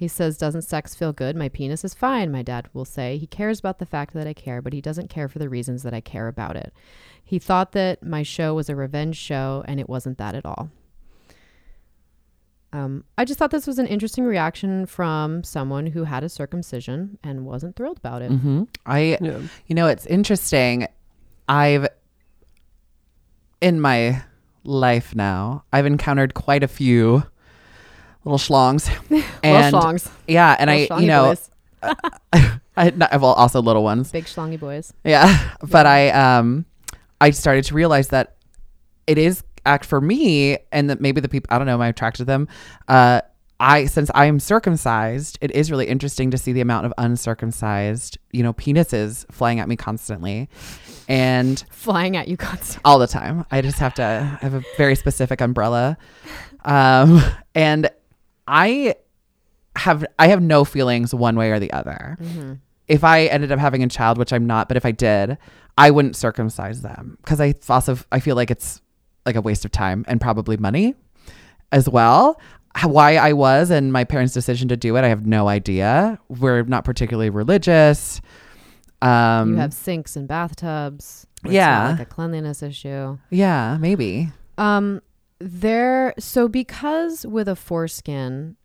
he says, Doesn't sex feel good? My penis is fine, my dad will say. He cares about the fact that I care, but he doesn't care for the reasons that I care about it. He thought that my show was a revenge show, and it wasn't that at all. Um, I just thought this was an interesting reaction from someone who had a circumcision and wasn't thrilled about it. hmm I yeah. You know, it's interesting. I've, in my life now, I've encountered quite a few little schlongs. and Little schlongs. yeah, and I, you know. I, not, well, also little ones. big schlongy boys. Yeah. But I, um, I started to realize that it is act for me and that maybe the people, I don't know, am I attracted to them? Uh, I, since I am circumcised, it is really interesting to see the amount of uncircumcised, you know, penises flying at me constantly. And Flying at you constantly. all the time. I just have to I have a very specific umbrella. Um, and I have I have no feelings one way or the other. Mm-hmm. If I ended up having a child, which I'm not, but if I did, I wouldn't circumcise them because I also I feel like it's like a waste of time and probably money as well. Why I was and my parents' decision to do it, I have no idea. We're not particularly religious. Um, you have sinks and bathtubs. Yeah. like a cleanliness issue. yeah, maybe. Um, there. So because with a foreskin,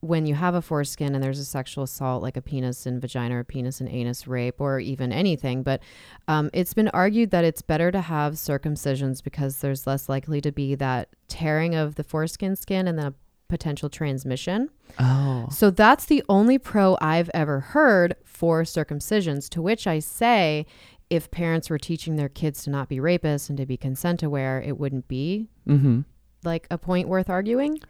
when you have a foreskin and there's a sexual assault, like a penis and vagina or penis and anus rape, or even anything, but um, it's been argued that it's better to have circumcisions because there's less likely to be that tearing of the foreskin skin and then a potential transmission. Oh. So that's the only pro I've ever heard for circumcisions, to which I say if parents were teaching their kids to not be rapists and to be consent aware, it wouldn't be Mm-hmm. Like a point worth arguing.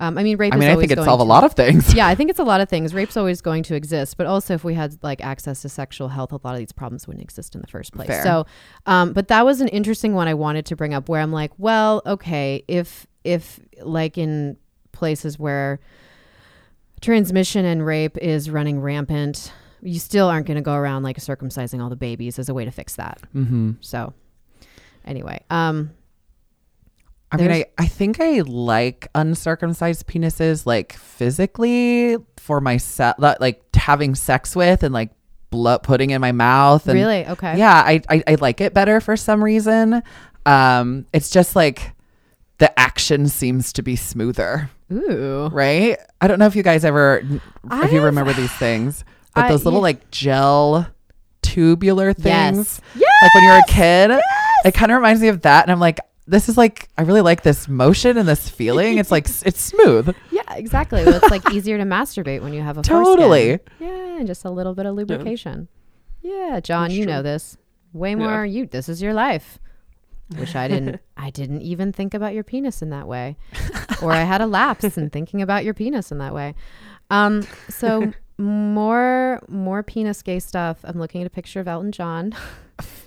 Um, I mean, rape. I is mean, I think it going solve a lot of things. yeah, I think it's a lot of things. Rape's always going to exist, but also if we had like access to sexual health, a lot of these problems wouldn't exist in the first place. Fair. So, um, but that was an interesting one I wanted to bring up where I'm like, well, okay, if if like in places where transmission and rape is running rampant, you still aren't going to go around like circumcising all the babies as a way to fix that. Mm-hmm. So, anyway, um, I mean, I, I think I like uncircumcised penises, like physically for myself, like having sex with and like blood putting in my mouth. And really, okay, Yeah, I, I I like it better for some reason. Um, it's just like the action seems to be smoother, ooh, right? I don't know if you guys ever, if you remember these things, but I- those little yeah. like gel tubular things, yes, yes, like when you're a kid, it kind of reminds me of that. And I'm like, this is like, I really like this motion and this feeling. It's like, it's smooth. Yeah, exactly. Well, it's like easier to masturbate when you have a foreskin. Totally. Yeah, and just a little bit of lubrication. Yeah, John, That's you true. know this way Yeah. more. You, this is your life. Wish I didn't. I didn't even think about your penis in that way, or I had a lapse in thinking about your penis in that way. Um, so more more penis gay stuff. I'm looking at a picture of Elton John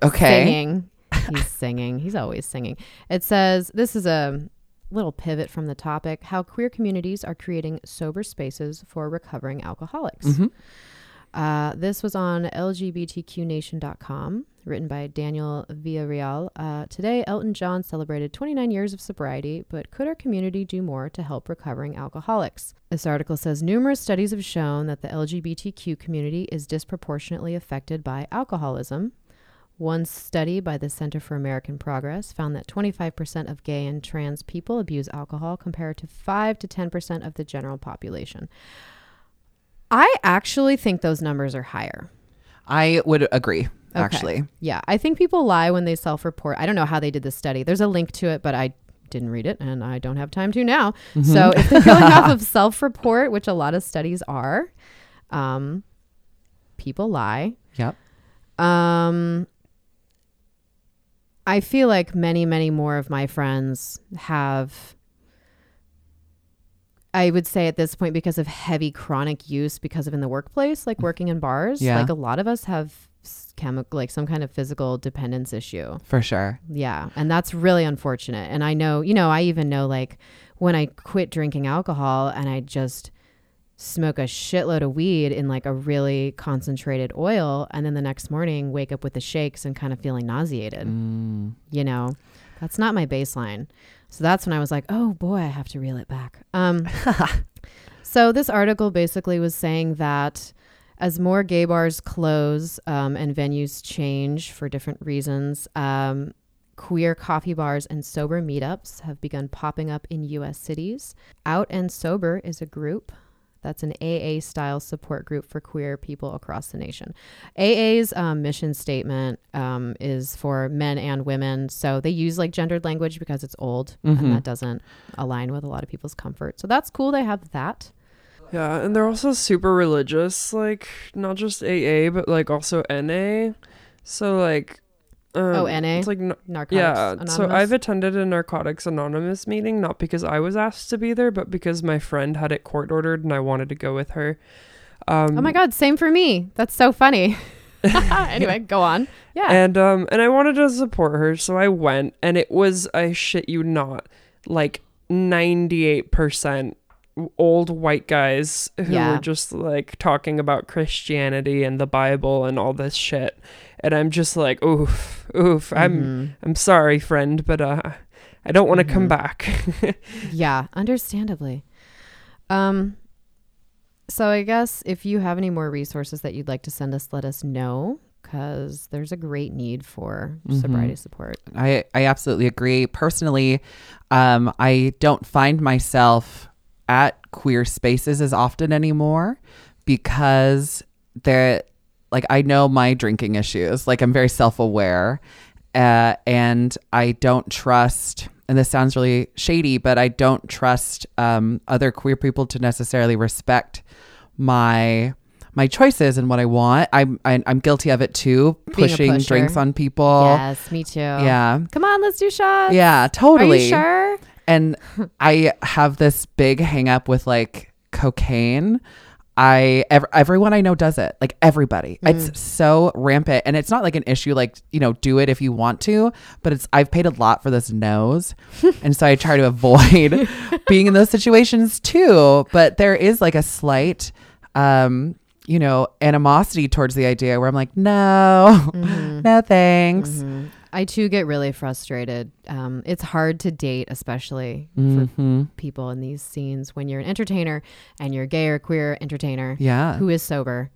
Okay. singing. He's singing. He's always singing. It says this is a little pivot from the topic how queer communities are creating sober spaces for recovering alcoholics. Mhm. Uh, this was on LGBTQNation.com, written by Daniel Villarreal. Uh, today, Elton John celebrated 29 years of sobriety, but could our community do more to help recovering alcoholics? This article says numerous studies have shown that the LGBTQ community is disproportionately affected by alcoholism. One study by the Center for American Progress found that 25% of gay and trans people abuse alcohol compared to 5 to 10% of the general population. I actually think those numbers are higher. I would agree, actually. Yeah, I think people lie when they self-report. I don't know how they did this study. There's a link to it, but I didn't read it and I don't have time to now. So if they're going off of self-report, which a lot of studies are, um, people lie. Yep. Um, I feel like many, many more of my friends have. I would say at this point, because of heavy chronic use, because of in the workplace, like mm. working in bars, Yeah. like a lot of us have chemical, like some kind of physical dependence issue. For sure. Yeah. And that's really unfortunate. And I know, you know, I even know like when I quit drinking alcohol and I just smoke a shitload of weed in like a really concentrated oil and then the next morning wake up with the shakes and kind of feeling nauseated. Mm. You know, that's not my baseline. So that's when I was like, oh boy, I have to reel it back. Um, so this article basically was saying that as more gay bars close um, and venues change for different reasons, um, queer coffee bars and sober meetups have begun popping up in U.S. cities. Out and Sober is a group that's an AA style support group for queer people across the nation. AA's um, mission statement um, is for men and women. So they use like gendered language because it's old Mhm. and that doesn't align with a lot of people's comfort. So that's cool. They have that. Yeah, and they're also super religious, like not just AA, but like also NA. So like, um, Oh, NA? It's like n- Narcotics yeah. Anonymous. So I've attended a Narcotics Anonymous meeting, not because I was asked to be there, but because my friend had it court ordered and I wanted to go with her. Um, oh my God, same for me. That's so funny. anyway, go on. Yeah. And um and I wanted to support her, so I went and it was I shit you not, like 98% old white guys who Yeah. were just like talking about Christianity and the Bible and all this shit. And I'm just like, oof, oof. I'm Mhm. I'm sorry, friend, but uh I don't want to come Mhm. back. Yeah, understandably. Um so I guess if you have any more resources that you'd like to send us, let us know because there's a great need for Mhm. sobriety support. I, I absolutely agree. Personally, um, I don't find myself at queer spaces as often anymore because they're like I know my drinking issues. Like I'm very self aware, uh, and I don't trust. And this sounds really shady, but I don't trust um, other queer people to necessarily respect my my choices and what I want. I'm I, I'm guilty of it too, pushing drinks on people. yes, me too. Yeah. Come on, let's do shots. Yeah, totally. Are you sure? And I have this big hang up with like cocaine. I ev- everyone I know does it. Like everybody. Mm. It's so rampant and it's not like an issue like, you know, do it if you want to, but it's I've paid a lot for this nose. and so I try to avoid being in those situations too, but there is like a slight um you know, animosity towards the idea where I'm like, no, mm-hmm. no thanks. Mm-hmm. I too get really frustrated. Um, it's hard to date, especially Mhm. for people in these scenes when you're an entertainer and you're gay or queer entertainer Yeah. who is sober.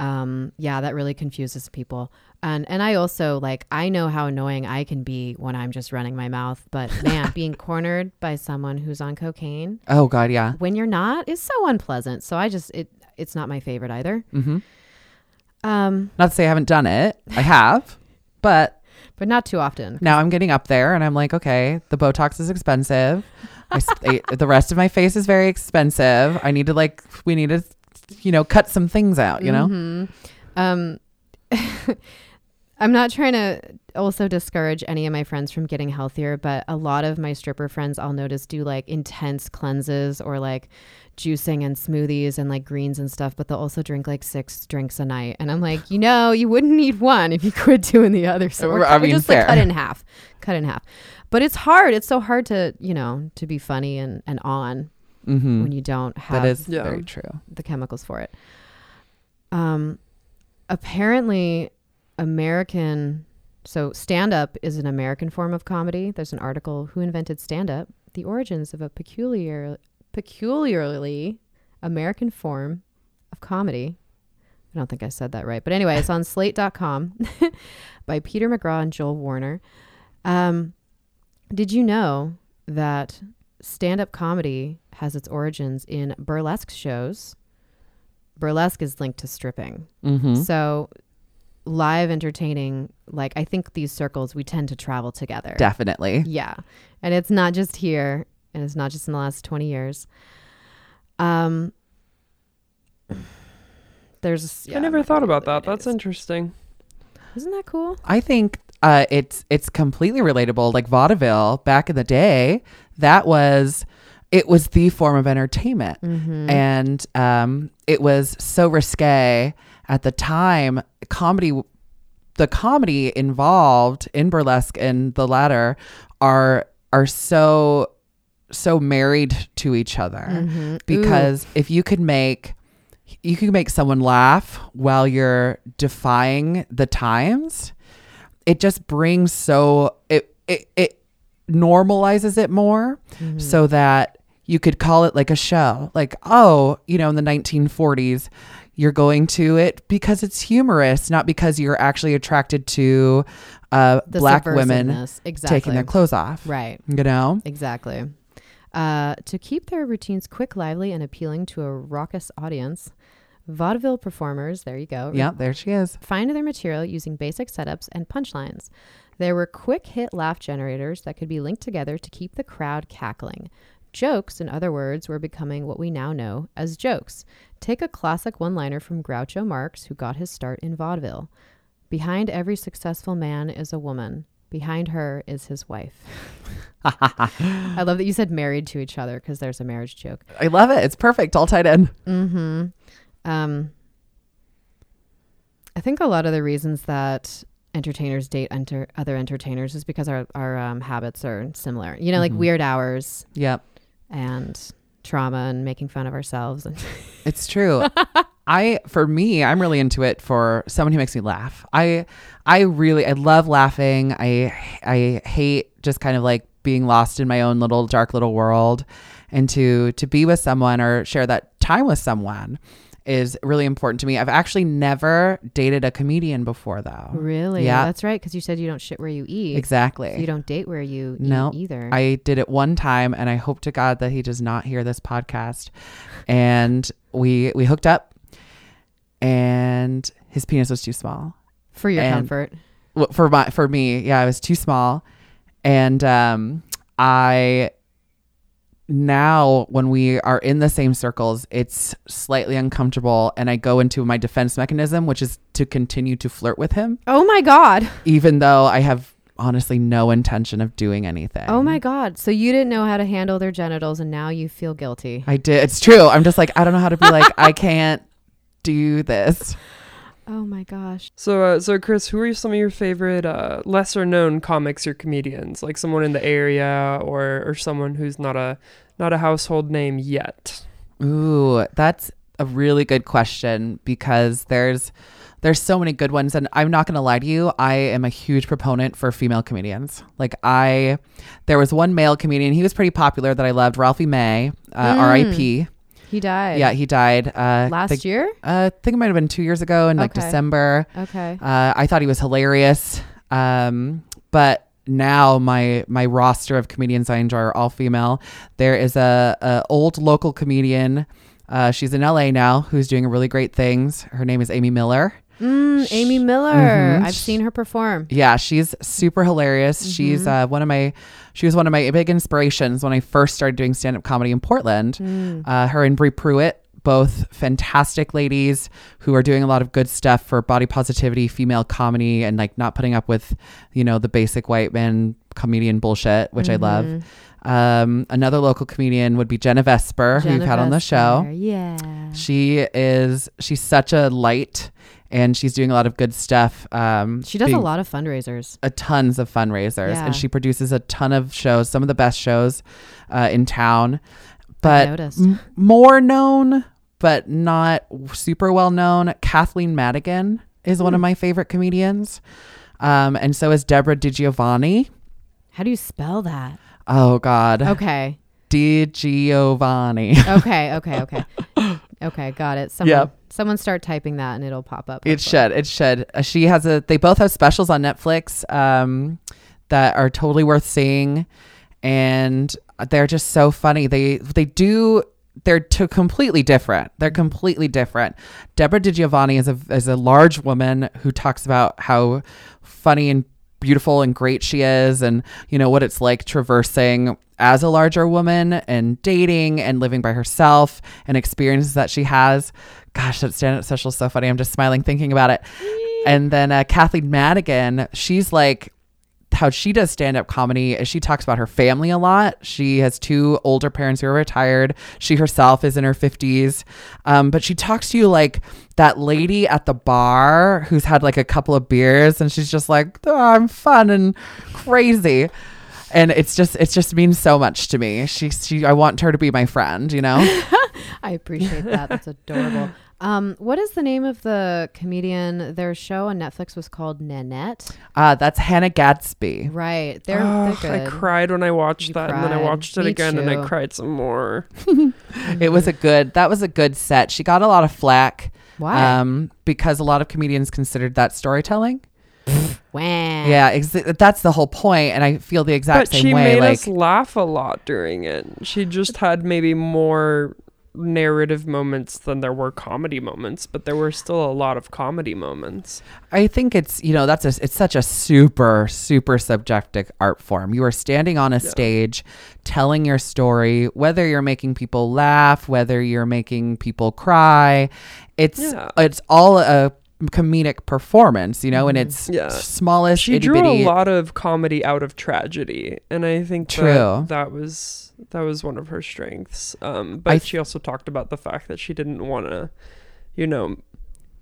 Um, yeah, that really confuses people. And and I also like I know how annoying I can be when I'm just running my mouth, but man, being cornered by someone who's on cocaine Oh God, yeah. when you're not is so unpleasant. So I just it it's not my favorite either. Mm-hmm. Um, Not to say I haven't done it. I have, but but not too often. now I'm getting up there, and I'm like, okay, the Botox is expensive. I, the rest of my face is very expensive. I need to like, we need to, you know, cut some things out. You know. Mhm. Um, I'm not trying to also discourage any of my friends from getting healthier, but a lot of my stripper friends I'll notice do like intense cleanses or like juicing and smoothies and like greens and stuff, but they'll also drink like six drinks a night. And I'm like, you know, you wouldn't need one if you quit doing the other. So or, I or mean, just like cut in half, cut in half. But it's hard. It's so hard to, you know, to be funny and, and on Mm-hmm. when you don't have That is Yeah. very true. the chemicals for it. Um, apparently, American. So, stand up is an American form of comedy. There's an article, Who Invented Stand Up? The Origins of a Peculiar, Peculiarly American Form of Comedy. I don't think I said that right. But anyway, it's on slate.com by Peter McGraw and Joel Warner. Um, did you know that stand up comedy has its origins in burlesque shows? Burlesque is linked to stripping. Mm-hmm. So, live entertaining, like, I think these circles, we tend to travel together. Definitely. Yeah. And it's not just here, and it's not just in the last 20 years. Um, there's, yeah, I never thought about that. That's interesting. Isn't that cool? I think uh, it's it's completely relatable. Like vaudeville back in the day, that was it was the form of entertainment, Mm-hmm. and um, it was so risque at the time. Comedy, the comedy involved in burlesque and the latter are are so so married to each other Mhm. Ooh. because if you could make you could make someone laugh while you're defying the times it just brings so it it, it normalizes it more Mm-hmm. so that you could call it like a show like oh you know in the 1940s you're going to it because it's humorous not because you're actually attracted to uh, black women exactly. taking their clothes off Right. you know Exactly. Uh, to keep their routines quick, lively, and appealing to a raucous audience, vaudeville performers, there you go, yeah there she is find their material using basic setups and punchlines. There were quick hit laugh generators that could be linked together to keep the crowd cackling. Jokes, in other words, were becoming what we now know as jokes. Take a classic one liner from Groucho Marx, who got his start in vaudeville Behind every successful man is a woman. Behind her is his wife. I love that you said married to each other because there's a marriage joke. i love it it's perfect all tied in Mm-hmm. Um, I think a lot of the reasons that entertainers date enter other entertainers is because our our um, habits are similar. You know, like Mhm. weird hours yep and trauma and making fun of ourselves. And It's true. I for me, I'm really into it for someone who makes me laugh. I I really I love laughing. I I hate just kind of like being lost in my own little dark little world and to to be with someone or share that time with someone is really important to me. I've actually never dated a comedian before though. really, Yeah. that's right. Because you said you don't shit where you eat. Exactly. So you don't date where you No, eat either. I did it one time and I hope to God that he does not hear this podcast. And we we hooked up and his penis was too small. for your and- comfort. Well, for my for me, yeah, it was too small. And um I now when we are in the same circles, it's slightly uncomfortable and I go into my defense mechanism, which is to continue to flirt with him Oh my god. even though I have honestly no intention of doing anything. Oh my god! So you didn't know how to handle their genitals, and now you feel guilty. I did. It's true. I'm just like I don't know how to be like I can't do this. Oh my gosh! So, uh, so Chris, who are some of your favorite uh, lesser known comics or comedians? Like someone in the area, or or someone who's not a not a household name yet. Ooh, that's a really good question because there's there's so many good ones and I'm not going to lie to you, I am a huge proponent for female comedians. Like I there was one male comedian, he was pretty popular that I loved, Ralphie May, uh, Mm. RIP. He died. Yeah, he died uh Last year. Uh, I think it might have been 2 years ago in like Okay. December. Okay. Uh, I thought he was hilarious. Um, but now my my roster of comedians I enjoy are all female. There is a, a old local comedian. Uh, she's in LA now, who's doing really great things. Her name is Amy Miller. Mm, Amy Miller. Mhm. I've seen her perform. Yeah, she's super hilarious. She's uh, one of my she was one of my big inspirations when I first started doing stand up comedy in Portland. Uh, her and Bri Pruett, both fantastic ladies who are doing a lot of good stuff for body positivity, female comedy, and like not putting up with you know the basic white man comedian bullshit, which I love. Um, another local comedian would be Jenna Vesper, who you've had on the show. Yeah. She is she's such a light and she's doing a lot of good stuff. Um, She does a lot of fundraisers. a tons of fundraisers Yeah. and she produces a ton of shows, some of the best shows uh, in town. But m- more known, but not super well known, Kathleen Madigan is one of Hmm. my favorite comedians. Um, and so is Deborah DiGiovanni. How do you spell that? Oh God, Okay. DiGiovanni. Okay. Okay. Okay. okay. Got it. Someone, Yep. Someone start typing that and it'll pop up. It hopefully. should. It should. Uh, she has a. They both have specials on Netflix um, that are totally worth seeing, and they're just so funny. They they do. They're two completely different. They're completely different. Deborah DiGiovanni is a is a large woman who talks about how funny and beautiful and great she is and you know what it's like traversing as a larger woman and dating and living by herself and experiences that she has. Gosh that stand-up special is so funny. I'm just smiling thinking about it. And then uh, kathleen madigan she's like how she does stand-up comedy is she talks about her family a lot. She has two older parents who are retired. She herself is in her 50s um, but she talks to you like that lady at the bar who's had like a couple of beers and she's just like oh, i'm fun and crazy and it's just it just means so much to me she, she i want her to be my friend you know I appreciate that. That's adorable. Um, what is the name of the comedian? Their show on Netflix was called Nanette. uh, that's hannah gadsby Right. They're, Ugh, they're I cried when I watched You that, and then I watched it Me again, and I cried some more. it was a good that was a good set she got a lot of flack Why? um because a lot of comedians considered that storytelling Wah. yeah ex- that's the whole point and i feel the exact but same she way She made like us laugh a lot during it. She just had maybe more narrative moments than there were comedy moments, but there were still a lot of comedy moments. I think it's you know that's a it's such a super super subjective art form. You are standing on a stage, telling your story, whether you're making people laugh, whether you're making people cry. It's Yeah. it's all a comedic performance, you know, and it's Yeah. smallest She drew a lot of comedy out of tragedy, and I think True. That, that was that was one of her strengths. Um, but I she also talked about the fact that she didn't want to, you know,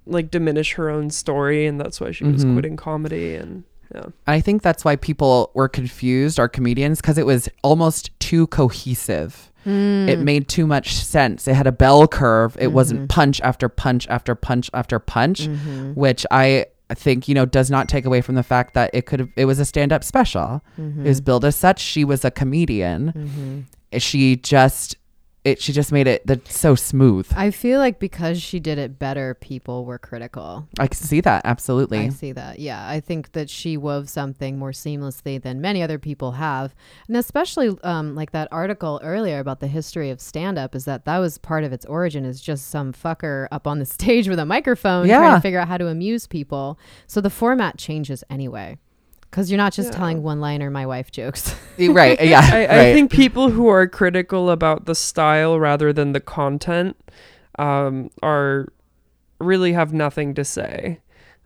like diminish her own story, and that's why she was Mhm. quitting comedy. And yeah, I think that's why people were confused, our comedians, because it was almost too cohesive. Hmm. It made too much sense. It had a bell curve. It Mm-hmm. wasn't punch after punch after punch after punch, Mm-hmm. which I think you know does not take away from the fact that it could. It was a stand-up special. Mm-hmm. It was billed as such. She was a comedian. She just it. She just made it that so smooth. I feel like because she did it better, people were critical. I can see that absolutely. I see that. Yeah. I think that she wove something more seamlessly than many other people have. And especially um, like that article earlier about the history of stand up is that that was part of its origin is just some fucker up on the stage with a microphone trying Yeah. to figure out how to amuse people. So the format changes anyway. Because you're not just Yeah. telling one liner my wife jokes. right? Yeah. I, right. I think people who are critical about the style rather than the content um, are really have nothing to say.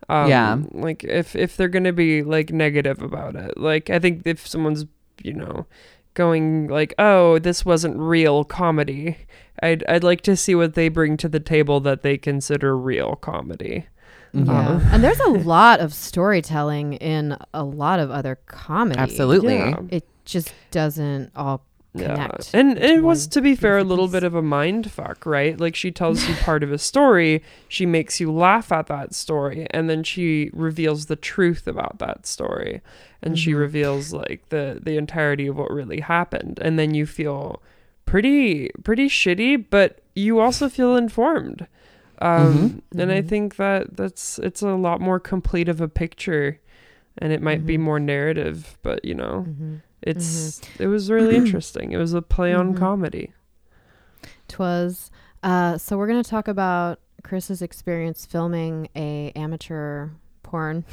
Um, Yeah. Like if if they're gonna be like negative about it, like I think if someone's you know going like, oh, this wasn't real comedy, I'd I'd like to see what they bring to the table that they consider real comedy. Mhm. Yeah. and there's a lot of storytelling in a lot of other comedy. Absolutely. Yeah. It just doesn't all Yeah, connect. and it was to be fair a little bit of a mind fuck, right? Like she tells you part of a story, she makes you laugh at that story, and then she reveals the truth about that story, and she Mhm. reveals like the the entirety of what really happened, and then you feel pretty pretty shitty, but you also feel informed. Um, and I Mhm. think that that's it's a lot more complete of a picture, and it might be Mhm. more narrative, but you know Mhm. it's it was really interesting. It was a play on comedy. Twas. Uh, so we're gonna talk about Chris's experience filming a amateur porn.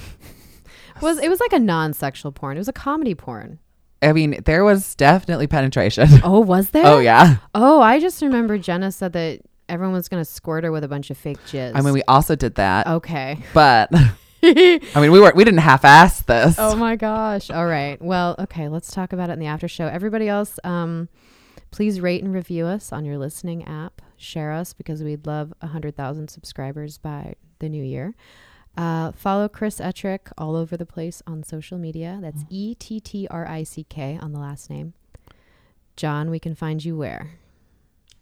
was it was like a non-sexual porn? It was a comedy porn. I mean, there was definitely penetration. Oh, was there? oh yeah. Oh, I just remember Jenna said that everyone was gonna squirt her with a bunch of fake jizz. I mean, we also did that, okay. but I mean, we weren't we didn't half-ass this. oh my gosh. All right. Well, okay, let's talk about it in the after show. Everybody else, um, please rate and review us on your listening app. Share us because we'd love 100,000 subscribers by the new year. Uh, follow Chris Ettrick all over the place on social media. That's E T T R I C K on the last name. John, we can find you where?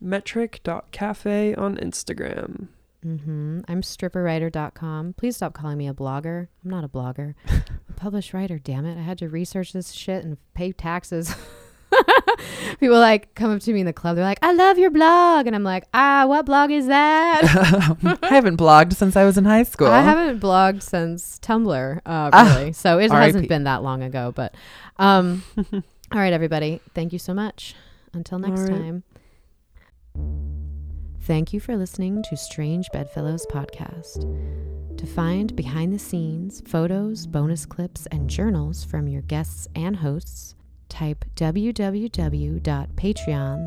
Metric.cafe on Instagram. Mm-hmm. I'm stripperwriter.com. Please stop calling me a blogger. I'm not a blogger. I'm a published writer, damn it. I had to research this shit and pay taxes. People like come up to me in the club. They're like, I love your blog. And I'm like, ah, what blog is that? I haven't blogged since I was in high school. I haven't blogged since Tumblr, uh, Ah, really. so it R.I.P. hasn't been that long ago. But um, all right, everybody. Thank you so much. Until next right. time. Thank you for listening to Strange Bedfellows podcast. To find behind the scenes, photos, bonus clips, and journals from your guests and hosts, type www.patreon,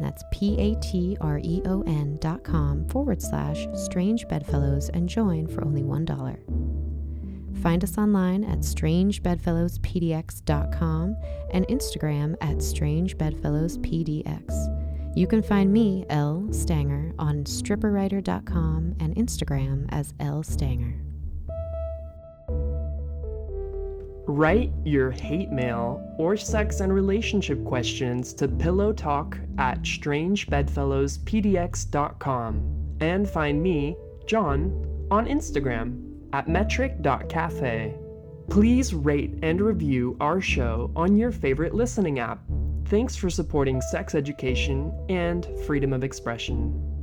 that's P-A-T-R-E-O-N dot com forward slash strange bedfellows and join for only $1. Find us online at strangebedfellowspdx.com and Instagram at strangebedfellowspdx. You can find me, Elle Stanger, on stripperwriter.com and Instagram as Elle Stanger. Write your hate mail or sex and relationship questions to Pillow Talk at strangebedfellowspdx.com and find me, John, on Instagram at metric.cafe. Please rate and review our show on your favorite listening app. Thanks for supporting sex education and freedom of expression.